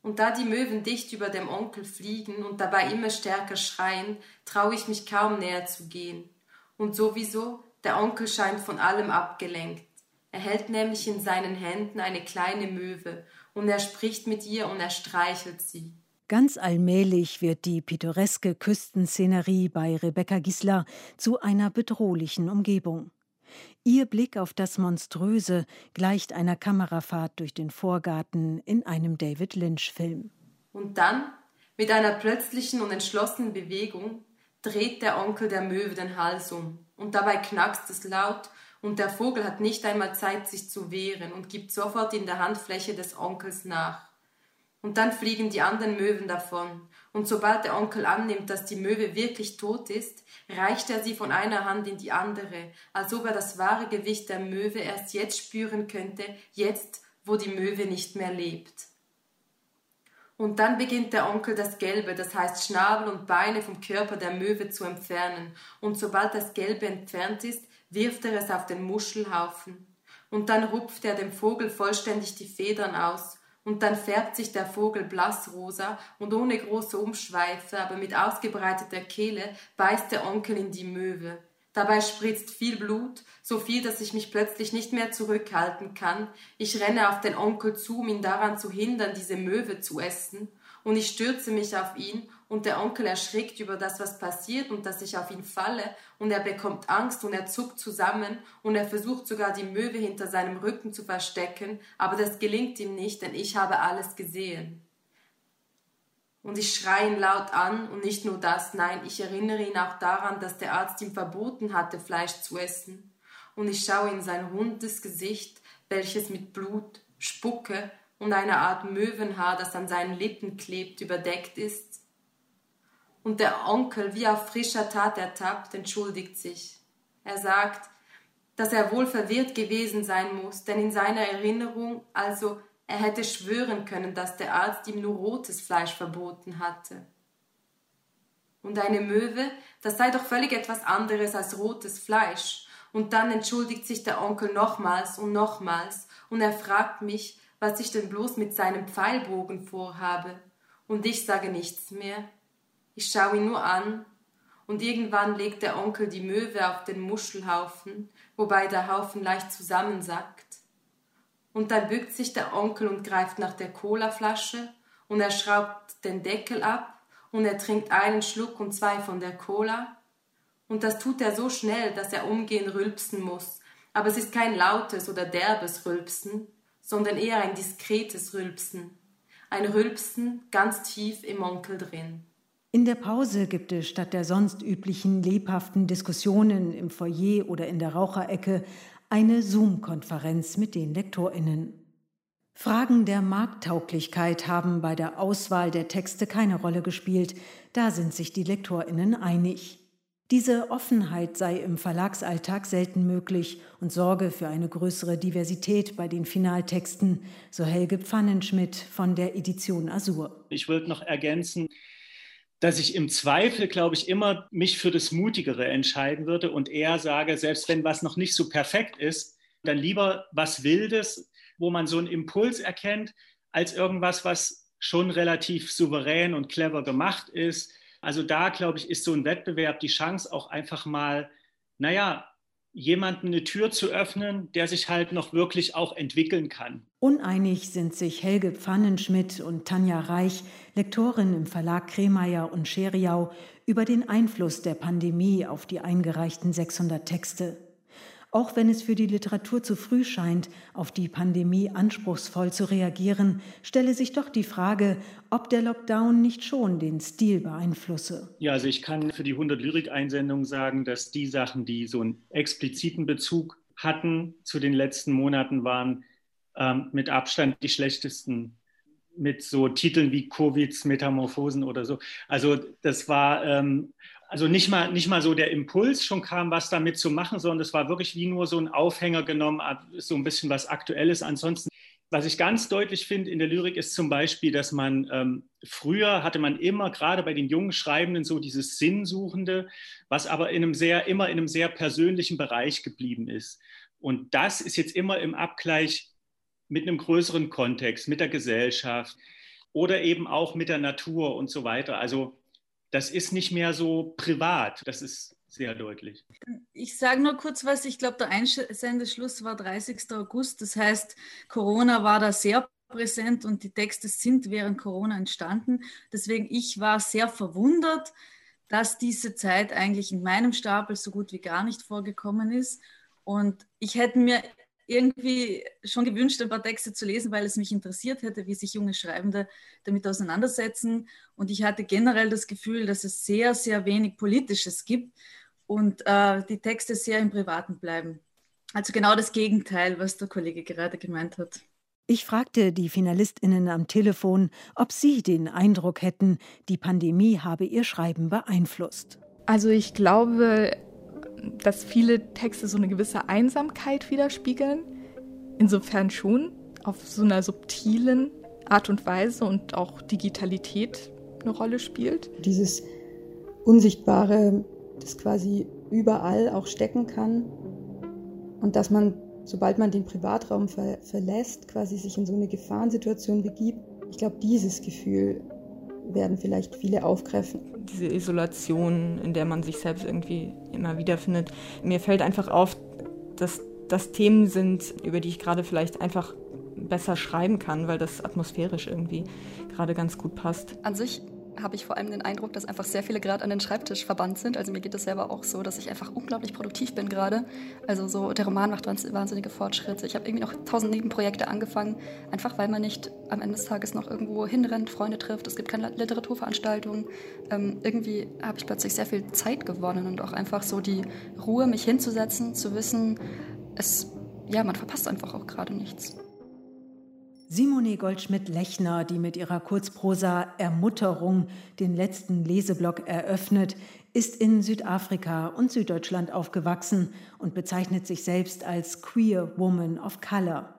Und da die Möwen dicht über dem Onkel fliegen und dabei immer stärker schreien, traue ich mich kaum näher zu gehen. Und sowieso, der Onkel scheint von allem abgelenkt. Er hält nämlich in seinen Händen eine kleine Möwe und er spricht mit ihr und er streichelt sie. Ganz allmählich wird die pittoreske Küstenszenerie bei Rebecca Gisler zu einer bedrohlichen Umgebung. Ihr Blick auf das Monströse gleicht einer Kamerafahrt durch den Vorgarten in einem David Lynch-Film. Und dann, mit einer plötzlichen und entschlossenen Bewegung, dreht der Onkel der Möwe den Hals um. Und dabei knackst es laut und der Vogel hat nicht einmal Zeit, sich zu wehren und gibt sofort in der Handfläche des Onkels nach. Und dann fliegen die anderen Möwen davon. Und sobald der Onkel annimmt, dass die Möwe wirklich tot ist, reicht er sie von einer Hand in die andere, als ob er das wahre Gewicht der Möwe erst jetzt spüren könnte, jetzt, wo die Möwe nicht mehr lebt. Und dann beginnt der Onkel das Gelbe, das heißt Schnabel und Beine vom Körper der Möwe zu entfernen, und sobald das Gelbe entfernt ist, wirft er es auf den Muschelhaufen. Und dann rupft er dem Vogel vollständig die Federn aus, und dann färbt sich der Vogel blassrosa und ohne große Umschweife, aber mit ausgebreiteter Kehle, beißt der Onkel in die Möwe. Dabei spritzt viel Blut, so viel, dass ich mich plötzlich nicht mehr zurückhalten kann. Ich renne auf den Onkel zu, um ihn daran zu hindern, diese Möwe zu essen, und ich stürze mich auf ihn und der Onkel erschrickt über das, was passiert und dass ich auf ihn falle. Und er bekommt Angst und er zuckt zusammen. Und er versucht sogar die Möwe hinter seinem Rücken zu verstecken, aber das gelingt ihm nicht, denn ich habe alles gesehen. Und ich schreie ihn laut an. Und nicht nur das, nein, ich erinnere ihn auch daran, dass der Arzt ihm verboten hatte, Fleisch zu essen. Und ich schaue in sein rundes Gesicht, welches mit Blut, Spucke. Und einer Art Möwenhaar, das an seinen Lippen klebt, überdeckt ist und der Onkel, wie auf frischer Tat ertappt, entschuldigt sich. Er sagt, dass er wohl verwirrt gewesen sein muss, denn in seiner Erinnerung, also er hätte schwören können, dass der Arzt ihm nur rotes Fleisch verboten hatte. Und eine Möwe, das sei doch völlig etwas anderes als rotes Fleisch. Und dann entschuldigt sich der Onkel nochmals und nochmals, und er fragt mich, was ich denn bloß mit seinem Pfeilbogen vorhabe. Und ich sage nichts mehr, ich schaue ihn nur an, und irgendwann legt der Onkel die Möwe auf den Muschelhaufen, wobei der Haufen leicht zusammensackt. Und dann bückt sich der Onkel und greift nach der Colaflasche, und er schraubt den Deckel ab, und er trinkt einen Schluck und zwei von der Cola. Und das tut er so schnell, dass er umgehend rülpsen muss. Aber es ist kein lautes oder derbes Rülpsen, sondern eher ein diskretes Rülpsen. Ein Rülpsen ganz tief im Onkel drin. In der Pause gibt es statt der sonst üblichen lebhaften Diskussionen im Foyer oder in der Raucherecke eine Zoom-Konferenz mit den Lektorinnen. Fragen der Markttauglichkeit haben bei der Auswahl der Texte keine Rolle gespielt, da sind sich die Lektorinnen einig. Diese Offenheit sei im Verlagsalltag selten möglich und sorge für eine größere Diversität bei den Finaltexten, so Helge Pfannenschmidt von der Edition Azur. Ich würde noch ergänzen, dass ich im Zweifel, glaube ich, immer mich für das Mutigere entscheiden würde und eher sage, selbst wenn was noch nicht so perfekt ist, dann lieber was Wildes, wo man so einen Impuls erkennt, als irgendwas, was schon relativ souverän und clever gemacht ist. Also da, glaube ich, ist so ein Wettbewerb die Chance, auch einfach mal, naja, jemanden eine Tür zu öffnen, der sich halt noch wirklich auch entwickeln kann. Uneinig sind sich Helge Pfannenschmidt und Tanja Reich, Lektorin im Verlag Kremeyer und Scheriau, über den Einfluss der Pandemie auf die eingereichten 600 Texte. Auch wenn es für die Literatur zu früh scheint, auf die Pandemie anspruchsvoll zu reagieren, stelle sich doch die Frage, ob der Lockdown nicht schon den Stil beeinflusse. Ja, also ich kann für die 100 Lyrik-Einsendungen sagen, dass die Sachen, die so einen expliziten Bezug hatten zu den letzten Monaten, waren ähm, mit Abstand die schlechtesten mit so Titeln wie Covids Metamorphosen oder so. Also das war ähm, also nicht mal, nicht mal so der Impuls schon kam, was damit zu machen, sondern es war wirklich wie nur so ein Aufhänger genommen, so ein bisschen was Aktuelles. Ansonsten, was ich ganz deutlich finde in der Lyrik ist zum Beispiel, dass man ähm, früher hatte man immer, gerade bei den jungen Schreibenden, so dieses Sinnsuchende, was aber in einem sehr, immer in einem sehr persönlichen Bereich geblieben ist. Und das ist jetzt immer im Abgleich mit einem größeren Kontext, mit der Gesellschaft oder eben auch mit der Natur und so weiter. Also das ist nicht mehr so privat. Das ist sehr deutlich. Ich sage nur kurz was. Ich glaube, der Einsendeschluss war 30. August. Das heißt, Corona war da sehr präsent und die Texte sind während Corona entstanden. Deswegen, ich war sehr verwundert, dass diese Zeit eigentlich in meinem Stapel so gut wie gar nicht vorgekommen ist. Und ich hätte mir irgendwie schon gewünscht, ein paar Texte zu lesen, weil es mich interessiert hätte, wie sich junge Schreibende damit auseinandersetzen. Und ich hatte generell das Gefühl, dass es sehr, sehr wenig Politisches gibt und äh, die Texte sehr im Privaten bleiben. Also genau das Gegenteil, was der Kollege gerade gemeint hat. Ich fragte die Finalistinnen am Telefon, ob sie den Eindruck hätten, die Pandemie habe ihr Schreiben beeinflusst. Also ich glaube, dass viele Texte so eine gewisse Einsamkeit widerspiegeln. Insofern schon auf so einer subtilen Art und Weise und auch Digitalität eine Rolle spielt. Dieses Unsichtbare, das quasi überall auch stecken kann und dass man, sobald man den Privatraum ver verlässt, quasi sich in so eine Gefahrensituation begibt. Ich glaube, dieses Gefühl werden vielleicht viele aufgreifen. Diese Isolation, in der man sich selbst irgendwie immer wiederfindet. Mir fällt einfach auf, dass das Themen sind, über die ich gerade vielleicht einfach besser schreiben kann, weil das atmosphärisch irgendwie gerade ganz gut passt. An sich habe ich vor allem den Eindruck, dass einfach sehr viele gerade an den Schreibtisch verbannt sind. Also mir geht es selber auch so, dass ich einfach unglaublich produktiv bin gerade. Also so der Roman macht wahnsinnige Fortschritte. Ich habe irgendwie noch tausend Nebenprojekte angefangen, einfach weil man nicht am Ende des Tages noch irgendwo hinrennt, Freunde trifft. Es gibt keine Literaturveranstaltungen. Ähm, irgendwie habe ich plötzlich sehr viel Zeit gewonnen und auch einfach so die Ruhe, mich hinzusetzen, zu wissen, es ja, man verpasst einfach auch gerade nichts. Simone Goldschmidt-Lechner, die mit ihrer Kurzprosa Ermutterung den letzten Leseblock eröffnet, ist in Südafrika und Süddeutschland aufgewachsen und bezeichnet sich selbst als Queer Woman of Color.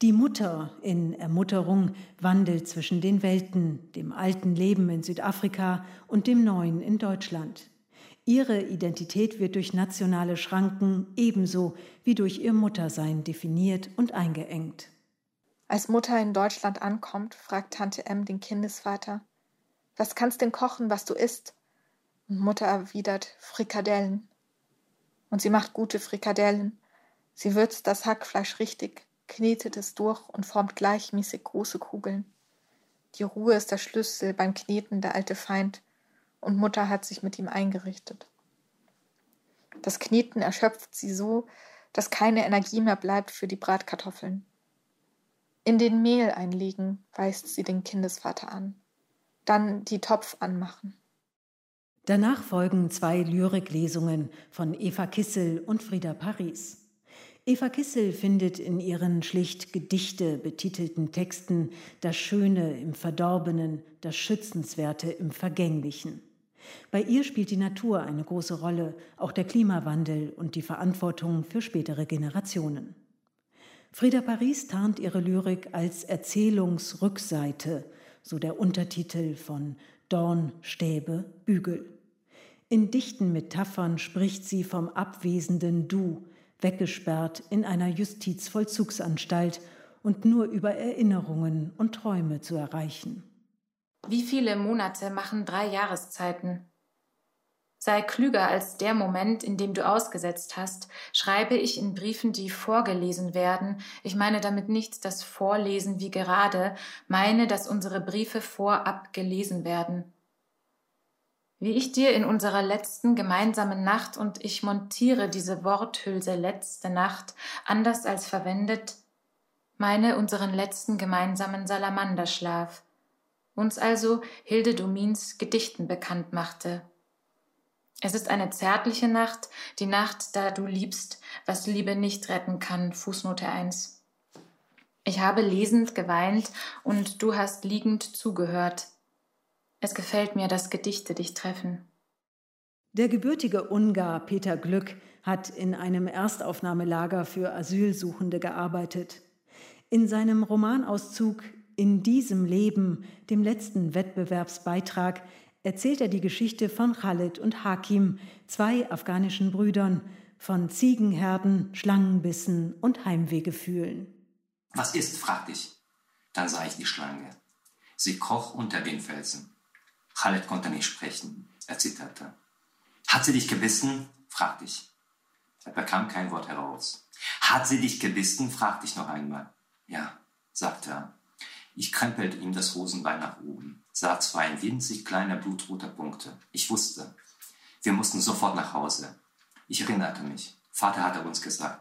Die Mutter in Ermutterung wandelt zwischen den Welten, dem alten Leben in Südafrika und dem neuen in Deutschland. Ihre Identität wird durch nationale Schranken ebenso wie durch ihr Muttersein definiert und eingeengt. Als Mutter in Deutschland ankommt, fragt Tante M den Kindesvater, was kannst denn kochen, was du isst? Und Mutter erwidert, Frikadellen. Und sie macht gute Frikadellen. Sie würzt das Hackfleisch richtig, knetet es durch und formt gleichmäßig große Kugeln. Die Ruhe ist der Schlüssel beim Kneten der alte Feind, und Mutter hat sich mit ihm eingerichtet. Das Kneten erschöpft sie so, dass keine Energie mehr bleibt für die Bratkartoffeln. In den Mehl einlegen, weist sie den Kindesvater an. Dann die Topf anmachen. Danach folgen zwei Lyriklesungen von Eva Kissel und Frieda Paris. Eva Kissel findet in ihren schlicht Gedichte betitelten Texten das Schöne im Verdorbenen, das Schützenswerte im Vergänglichen. Bei ihr spielt die Natur eine große Rolle, auch der Klimawandel und die Verantwortung für spätere Generationen. Frieda Paris tarnt ihre Lyrik als Erzählungsrückseite, so der Untertitel von Dorn, Stäbe, Bügel. In dichten Metaphern spricht sie vom abwesenden Du, weggesperrt in einer Justizvollzugsanstalt und nur über Erinnerungen und Träume zu erreichen. Wie viele Monate machen drei Jahreszeiten? Sei klüger als der Moment, in dem du ausgesetzt hast, schreibe ich in Briefen, die vorgelesen werden. Ich meine damit nicht das Vorlesen wie gerade, meine, dass unsere Briefe vorab gelesen werden. Wie ich dir in unserer letzten gemeinsamen Nacht und ich montiere diese Worthülse letzte Nacht anders als verwendet, meine unseren letzten gemeinsamen Salamanderschlaf, uns also Hilde Domins Gedichten bekannt machte. Es ist eine zärtliche Nacht, die Nacht, da du liebst, was Liebe nicht retten kann. Fußnote 1. Ich habe lesend geweint und du hast liegend zugehört. Es gefällt mir, dass Gedichte dich treffen. Der gebürtige Ungar Peter Glück hat in einem Erstaufnahmelager für Asylsuchende gearbeitet. In seinem Romanauszug In diesem Leben, dem letzten Wettbewerbsbeitrag, erzählt er die Geschichte von Khalid und Hakim, zwei afghanischen Brüdern, von Ziegenherden, Schlangenbissen und Heimwehgefühlen. Was ist? fragte ich. Dann sah ich die Schlange. Sie kroch unter den Felsen. Khalid konnte nicht sprechen. Er zitterte. Hat sie dich gebissen? fragte ich. Er bekam kein Wort heraus. Hat sie dich gebissen? fragte ich noch einmal. Ja, sagte er. Ich krempelte ihm das Hosenbein nach oben, sah zwei winzig kleine blutrote Punkte. Ich wusste, wir mussten sofort nach Hause. Ich erinnerte mich. Vater hatte uns gesagt,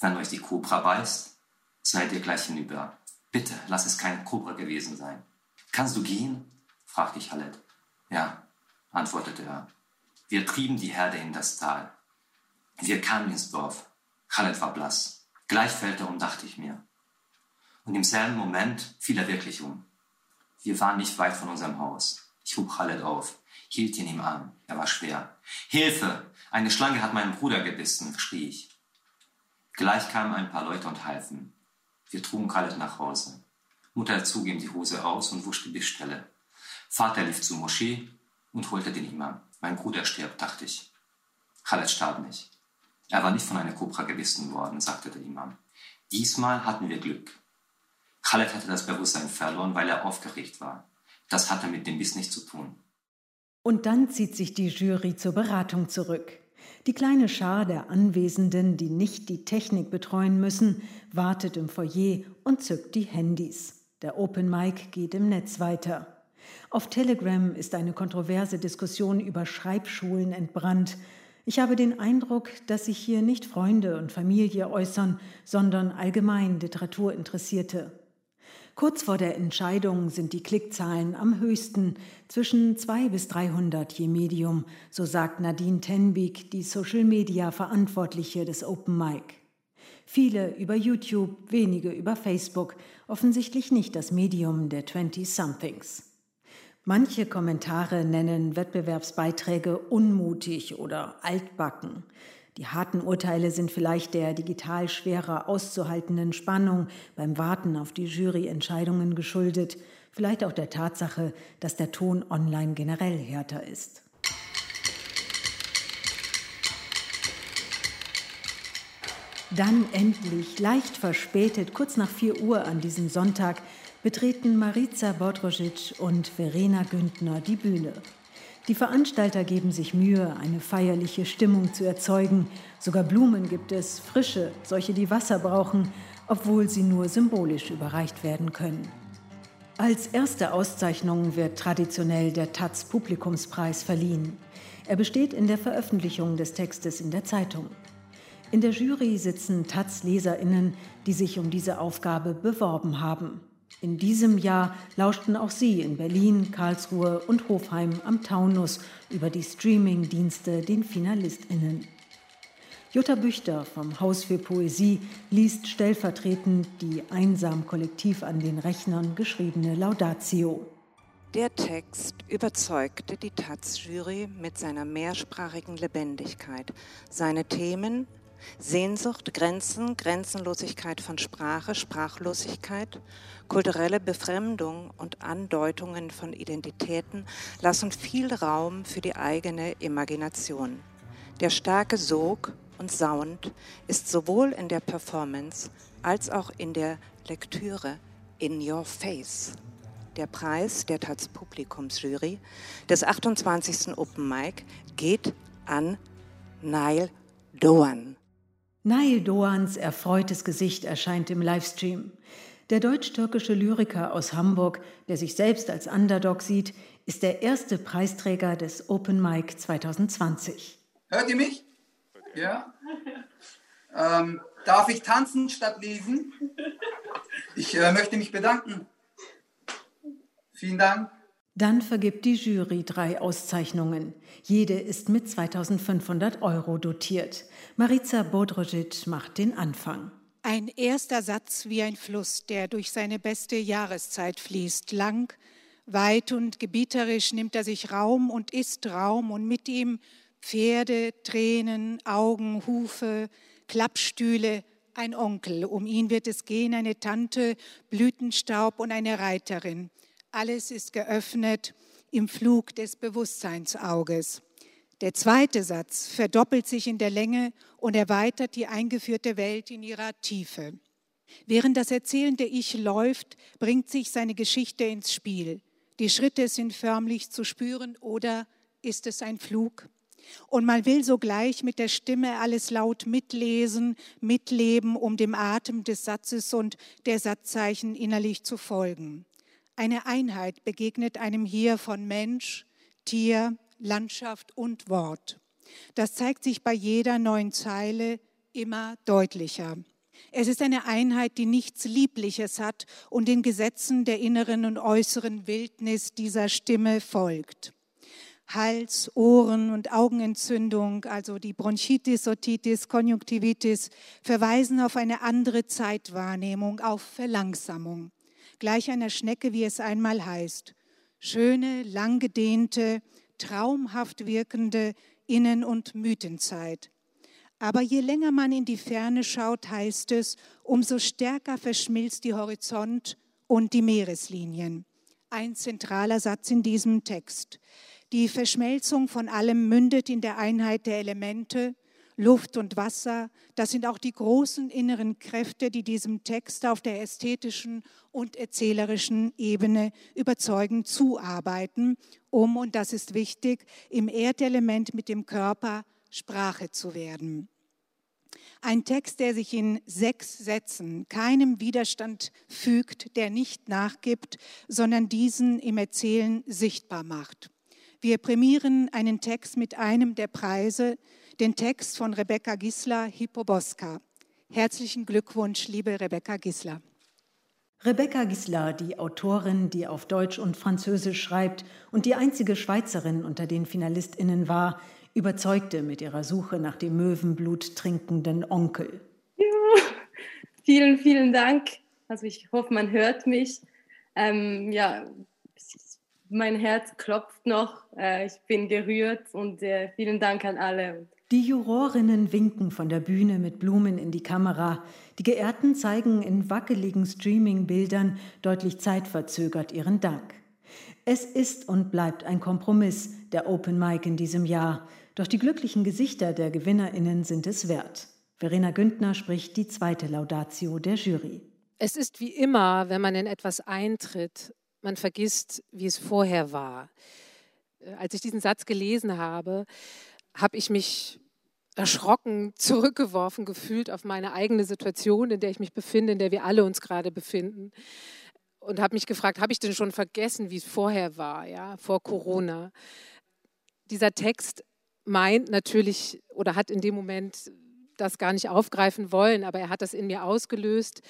wenn euch die Kobra beißt, seid ihr gleich hinüber. Bitte, lass es keine Kobra gewesen sein. Kannst du gehen? fragte ich Hallet. Ja, antwortete er. Wir trieben die Herde in das Tal. Wir kamen ins Dorf. Khaled war blass. Gleich fällt er um, dachte ich mir. Und im selben Moment fiel er wirklich um. Wir waren nicht weit von unserem Haus. Ich hob Khaled auf, hielt ihn ihm an. Er war schwer. Hilfe! Eine Schlange hat meinen Bruder gebissen, schrie ich. Gleich kamen ein paar Leute und halfen. Wir trugen Khaled nach Hause. Mutter zog ihm die Hose aus und wusch die Bissstelle. Vater lief zur Moschee und holte den Imam. Mein Bruder stirbt, dachte ich. Khaled starb nicht. Er war nicht von einer Kobra gebissen worden, sagte der Imam. Diesmal hatten wir Glück. Khaled hatte das Bewusstsein verloren, weil er aufgeregt war. Das hatte mit dem Biss nichts zu tun. Und dann zieht sich die Jury zur Beratung zurück. Die kleine Schar der Anwesenden, die nicht die Technik betreuen müssen, wartet im Foyer und zückt die Handys. Der Open Mic geht im Netz weiter. Auf Telegram ist eine kontroverse Diskussion über Schreibschulen entbrannt. Ich habe den Eindruck, dass sich hier nicht Freunde und Familie äußern, sondern allgemein Literaturinteressierte. Kurz vor der Entscheidung sind die Klickzahlen am höchsten, zwischen 200 bis 300 je Medium, so sagt Nadine Tenbig, die Social-Media-Verantwortliche des Open Mic. Viele über YouTube, wenige über Facebook, offensichtlich nicht das Medium der 20-somethings. Manche Kommentare nennen Wettbewerbsbeiträge unmutig oder altbacken. Die harten Urteile sind vielleicht der digital schwerer auszuhaltenden Spannung beim Warten auf die Juryentscheidungen geschuldet, vielleicht auch der Tatsache, dass der Ton online generell härter ist. Dann endlich, leicht verspätet, kurz nach 4 Uhr an diesem Sonntag, betreten Marica Bodrožić und Verena Güntner die Bühne. Die Veranstalter geben sich Mühe, eine feierliche Stimmung zu erzeugen. Sogar Blumen gibt es, frische, solche, die Wasser brauchen, obwohl sie nur symbolisch überreicht werden können. Als erste Auszeichnung wird traditionell der Taz Publikumspreis verliehen. Er besteht in der Veröffentlichung des Textes in der Zeitung. In der Jury sitzen Taz-Leserinnen, die sich um diese Aufgabe beworben haben. In diesem Jahr lauschten auch Sie in Berlin, Karlsruhe und Hofheim am Taunus über die Streaming-Dienste den FinalistInnen. Jutta Büchter vom Haus für Poesie liest stellvertretend die einsam kollektiv an den Rechnern geschriebene Laudatio. Der Text überzeugte die Taz-Jury mit seiner mehrsprachigen Lebendigkeit. Seine Themen Sehnsucht, Grenzen, Grenzenlosigkeit von Sprache, Sprachlosigkeit, kulturelle Befremdung und Andeutungen von Identitäten lassen viel Raum für die eigene Imagination. Der starke Sog und Sound ist sowohl in der Performance als auch in der Lektüre in your face. Der Preis der Taz Publikumsjury des 28. Open Mic geht an Nile Doan. Nail Doans erfreutes Gesicht erscheint im Livestream. Der deutsch-türkische Lyriker aus Hamburg, der sich selbst als Underdog sieht, ist der erste Preisträger des Open Mic 2020. Hört ihr mich? Ja? Ähm, darf ich tanzen statt lesen? Ich äh, möchte mich bedanken. Vielen Dank. Dann vergibt die Jury drei Auszeichnungen. Jede ist mit 2500 Euro dotiert. Marica Bodrožić macht den Anfang. Ein erster Satz wie ein Fluss, der durch seine beste Jahreszeit fließt. Lang, weit und gebieterisch nimmt er sich Raum und ist Raum und mit ihm Pferde, Tränen, Augen, Hufe, Klappstühle, ein Onkel. Um ihn wird es gehen, eine Tante, Blütenstaub und eine Reiterin. Alles ist geöffnet im Flug des Bewusstseinsauges. Der zweite Satz verdoppelt sich in der Länge und erweitert die eingeführte Welt in ihrer Tiefe. Während das erzählende Ich läuft, bringt sich seine Geschichte ins Spiel. Die Schritte sind förmlich zu spüren oder ist es ein Flug? Und man will sogleich mit der Stimme alles laut mitlesen, mitleben, um dem Atem des Satzes und der Satzzeichen innerlich zu folgen. Eine Einheit begegnet einem hier von Mensch, Tier, Landschaft und Wort. Das zeigt sich bei jeder neuen Zeile immer deutlicher. Es ist eine Einheit, die nichts Liebliches hat und den Gesetzen der inneren und äußeren Wildnis dieser Stimme folgt. Hals, Ohren und Augenentzündung, also die Bronchitis, Otitis, Konjunktivitis, verweisen auf eine andere Zeitwahrnehmung, auf Verlangsamung. Gleich einer Schnecke, wie es einmal heißt. Schöne, langgedehnte, traumhaft wirkende Innen- und Mythenzeit. Aber je länger man in die Ferne schaut, heißt es, umso stärker verschmilzt die Horizont und die Meereslinien. Ein zentraler Satz in diesem Text. Die Verschmelzung von allem mündet in der Einheit der Elemente, Luft und Wasser. Das sind auch die großen inneren Kräfte, die diesem Text auf der ästhetischen und erzählerischen Ebene überzeugend zuarbeiten, um, und das ist wichtig, im Erdelement mit dem Körper Sprache zu werden. Ein Text, der sich in sechs Sätzen keinem Widerstand fügt, der nicht nachgibt, sondern diesen im Erzählen sichtbar macht. Wir prämieren einen Text mit einem der Preise, den Text von Rebecca Gisler, Hippoboska. Herzlichen Glückwunsch, liebe Rebecca Gisler. Rebecca Gisler, die Autorin, die auf Deutsch und Französisch schreibt und die einzige Schweizerin unter den Finalistinnen war, überzeugte mit ihrer Suche nach dem Möwenblut trinkenden Onkel. Ja, vielen, vielen Dank. Also ich hoffe, man hört mich. Ähm, ja, mein Herz klopft noch, äh, ich bin gerührt und äh, vielen Dank an alle. Die Jurorinnen winken von der Bühne mit Blumen in die Kamera. Die Geehrten zeigen in wackeligen Streaming-Bildern deutlich zeitverzögert ihren Dank. Es ist und bleibt ein Kompromiss, der Open Mic in diesem Jahr. Doch die glücklichen Gesichter der GewinnerInnen sind es wert. Verena Güntner spricht die zweite Laudatio der Jury. Es ist wie immer, wenn man in etwas eintritt, man vergisst, wie es vorher war. Äh, als ich diesen Satz gelesen habe, habe ich mich erschrocken zurückgeworfen gefühlt auf meine eigene Situation, in der ich mich befinde, in der wir alle uns gerade befinden. Und habe mich gefragt, habe ich denn schon vergessen, wie es vorher war, ja, vor Corona? Dieser Text meint natürlich oder hat in dem Moment das gar nicht aufgreifen wollen, aber er hat das in mir ausgelöst.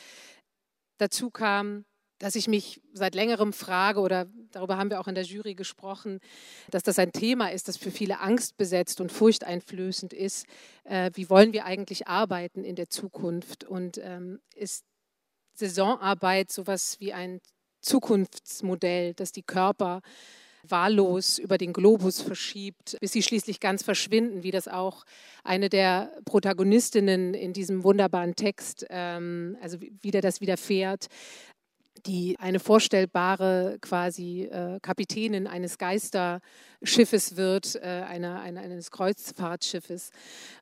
Dazu kam, dass ich mich seit längerem frage, oder darüber haben wir auch in der Jury gesprochen, dass das ein Thema ist, das für viele Angst besetzt und furchteinflößend ist. Äh, wie wollen wir eigentlich arbeiten in der Zukunft? Und ähm, ist Saisonarbeit sowas wie ein Zukunftsmodell, das die Körper wahllos über den Globus verschiebt, bis sie schließlich ganz verschwinden, wie das auch eine der Protagonistinnen in diesem wunderbaren Text, ähm, also wie der das widerfährt, die eine vorstellbare quasi äh, Kapitänin eines Geisterschiffes wird, äh, einer, einer, eines Kreuzfahrtschiffes.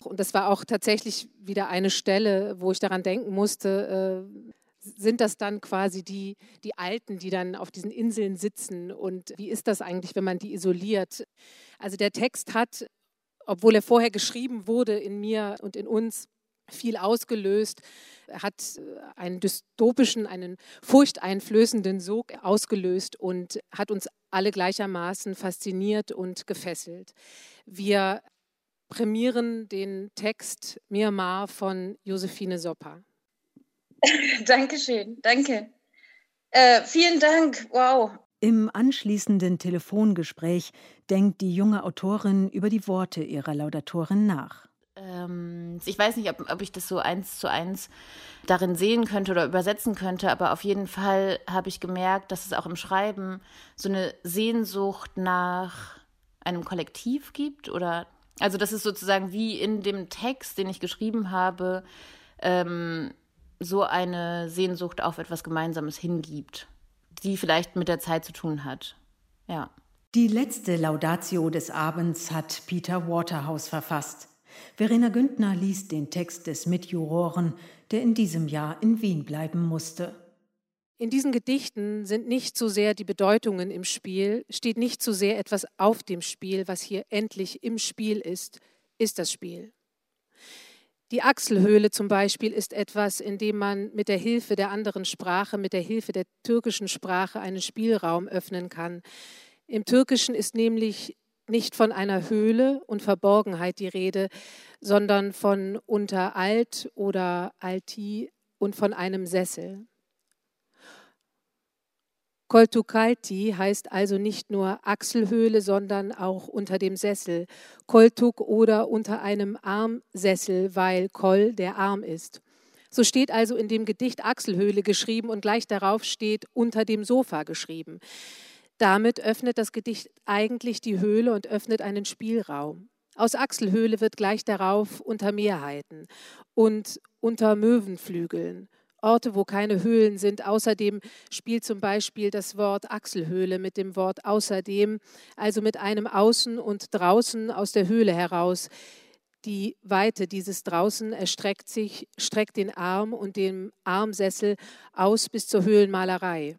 Und das war auch tatsächlich wieder eine Stelle, wo ich daran denken musste, äh, sind das dann quasi die, die Alten, die dann auf diesen Inseln sitzen? Und wie ist das eigentlich, wenn man die isoliert? Also der Text hat, obwohl er vorher geschrieben wurde in mir und in uns, viel ausgelöst, hat einen dystopischen, einen furchteinflößenden Sog ausgelöst und hat uns alle gleichermaßen fasziniert und gefesselt. Wir prämieren den Text Myanmar von Josephine Soppa. Dankeschön, danke. Äh, vielen Dank, wow. Im anschließenden Telefongespräch denkt die junge Autorin über die Worte ihrer Laudatorin nach. Ähm, ich weiß nicht, ob, ob, ich das so eins zu eins darin sehen könnte oder übersetzen könnte, aber auf jeden Fall habe ich gemerkt, dass es auch im Schreiben so eine Sehnsucht nach einem Kollektiv gibt oder also das ist sozusagen wie in dem Text, den ich geschrieben habe, ähm, so eine Sehnsucht auf etwas Gemeinsames hingibt, die vielleicht mit der Zeit zu tun hat. Ja. Die letzte Laudatio des Abends hat Peter Waterhouse verfasst. Verena Güntner liest den Text des Mitjuroren, der in diesem Jahr in Wien bleiben musste. In diesen Gedichten sind nicht so sehr die Bedeutungen im Spiel, steht nicht so sehr etwas auf dem Spiel, was hier endlich im Spiel ist, ist das Spiel. Die Achselhöhle zum Beispiel ist etwas, in dem man mit der Hilfe der anderen Sprache, mit der Hilfe der türkischen Sprache einen Spielraum öffnen kann. Im Türkischen ist nämlich nicht von einer Höhle und Verborgenheit die Rede, sondern von unter Alt oder Alti und von einem Sessel. Koltukalti heißt also nicht nur Achselhöhle, sondern auch unter dem Sessel. Koltuk oder unter einem Armsessel, weil Kol der Arm ist. So steht also in dem Gedicht Achselhöhle geschrieben und gleich darauf steht unter dem Sofa geschrieben. Damit öffnet das Gedicht eigentlich die Höhle und öffnet einen Spielraum. Aus Achselhöhle wird gleich darauf unter Mehrheiten und unter Möwenflügeln. Orte, wo keine Höhlen sind. Außerdem spielt zum Beispiel das Wort Achselhöhle mit dem Wort außerdem, also mit einem Außen und draußen aus der Höhle heraus. Die Weite dieses draußen erstreckt sich, streckt den Arm und den Armsessel aus bis zur Höhlenmalerei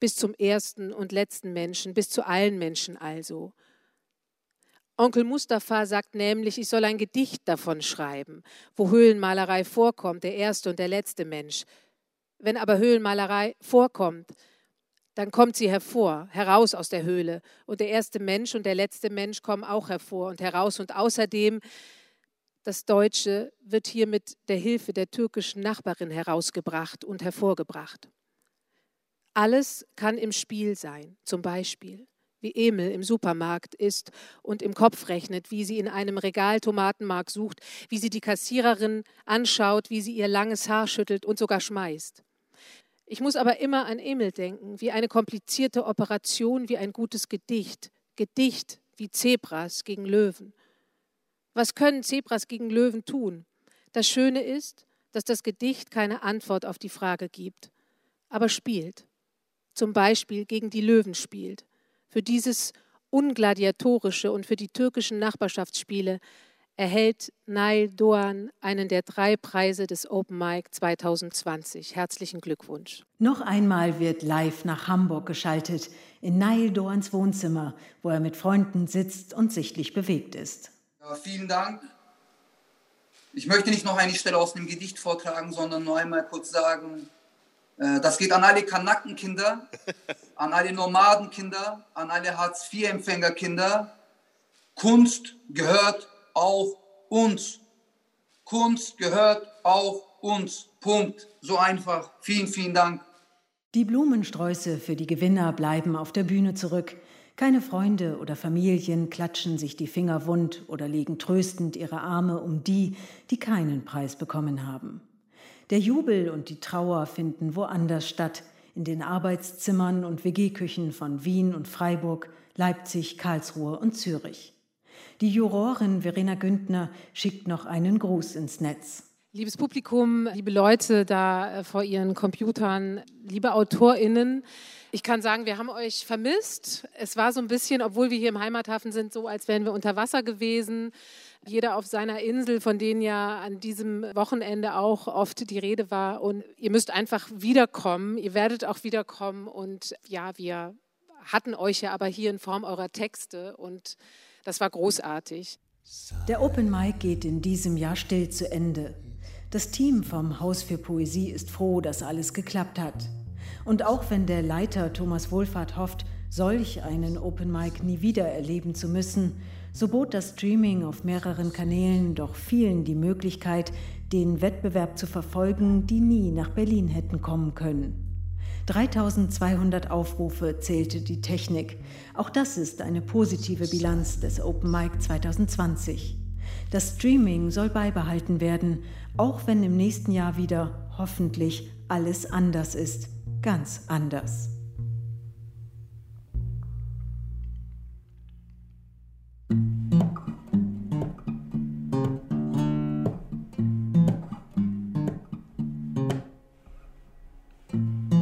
bis zum ersten und letzten Menschen, bis zu allen Menschen also. Onkel Mustafa sagt nämlich, ich soll ein Gedicht davon schreiben, wo Höhlenmalerei vorkommt, der erste und der letzte Mensch. Wenn aber Höhlenmalerei vorkommt, dann kommt sie hervor, heraus aus der Höhle. Und der erste Mensch und der letzte Mensch kommen auch hervor und heraus. Und außerdem, das Deutsche wird hier mit der Hilfe der türkischen Nachbarin herausgebracht und hervorgebracht. Alles kann im Spiel sein, zum Beispiel wie Emil im Supermarkt ist und im Kopf rechnet, wie sie in einem Regal Tomatenmark sucht, wie sie die Kassiererin anschaut, wie sie ihr langes Haar schüttelt und sogar schmeißt. Ich muss aber immer an Emil denken, wie eine komplizierte Operation, wie ein gutes Gedicht. Gedicht wie Zebras gegen Löwen. Was können Zebras gegen Löwen tun? Das Schöne ist, dass das Gedicht keine Antwort auf die Frage gibt, aber spielt zum Beispiel gegen die Löwen spielt. Für dieses ungladiatorische und für die türkischen Nachbarschaftsspiele erhält Nail Doğan einen der drei Preise des Open Mic 2020. Herzlichen Glückwunsch. Noch einmal wird live nach Hamburg geschaltet, in Nail Doğans Wohnzimmer, wo er mit Freunden sitzt und sichtlich bewegt ist. Ja, vielen Dank. Ich möchte nicht noch eine Stelle aus dem Gedicht vortragen, sondern nur einmal kurz sagen, das geht an alle Kanackenkinder, an alle Nomadenkinder, an alle Hartz-IV-Empfängerkinder. Kunst gehört auch uns. Kunst gehört auch uns. Punkt. So einfach. Vielen, vielen Dank. Die Blumensträuße für die Gewinner bleiben auf der Bühne zurück. Keine Freunde oder Familien klatschen sich die Finger wund oder legen tröstend ihre Arme um die, die keinen Preis bekommen haben. Der Jubel und die Trauer finden woanders statt, in den Arbeitszimmern und WG-Küchen von Wien und Freiburg, Leipzig, Karlsruhe und Zürich. Die Jurorin Verena Güntner schickt noch einen Gruß ins Netz. Liebes Publikum, liebe Leute da äh, vor ihren Computern, liebe AutorInnen, ich kann sagen, wir haben euch vermisst. Es war so ein bisschen, obwohl wir hier im Heimathafen sind, so, als wären wir unter Wasser gewesen jeder auf seiner Insel, von denen ja an diesem Wochenende auch oft die Rede war. Und ihr müsst einfach wiederkommen, ihr werdet auch wiederkommen. Und ja, wir hatten euch ja aber hier in Form eurer Texte und das war großartig. Der Open Mic geht in diesem Jahr still zu Ende. Das Team vom Haus für Poesie ist froh, dass alles geklappt hat. Und auch wenn der Leiter Thomas Wohlfahrt hofft, solch einen Open Mic nie wieder erleben zu müssen, so bot das Streaming auf mehreren Kanälen doch vielen die Möglichkeit, den Wettbewerb zu verfolgen, die nie nach Berlin hätten kommen können. 3200 Aufrufe zählte die Technik. Auch das ist eine positive Bilanz des Open Mic 2020. Das Streaming soll beibehalten werden, auch wenn im nächsten Jahr wieder hoffentlich alles anders ist. Ganz anders.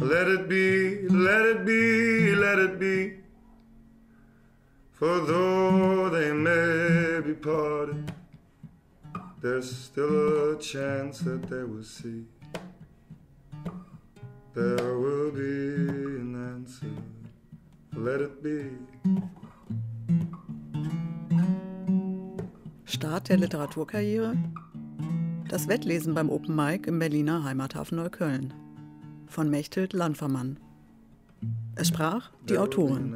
Let it be, let it be, let it be. For though they may be parted, there's still a chance that they will see. There will be an answer. Let it be. Start der Literaturkarriere? Das Wettlesen beim Open Mic im Berliner Heimathafen Neukölln. Von Mechthild Landvermann. Es sprach die Autorin.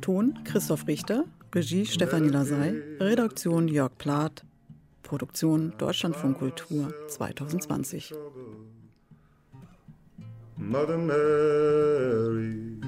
Ton Christoph Richter, Regie Stefanie Lasey, Redaktion Jörg Plath, Produktion Deutschlandfunk Kultur 2020. Mother Mary.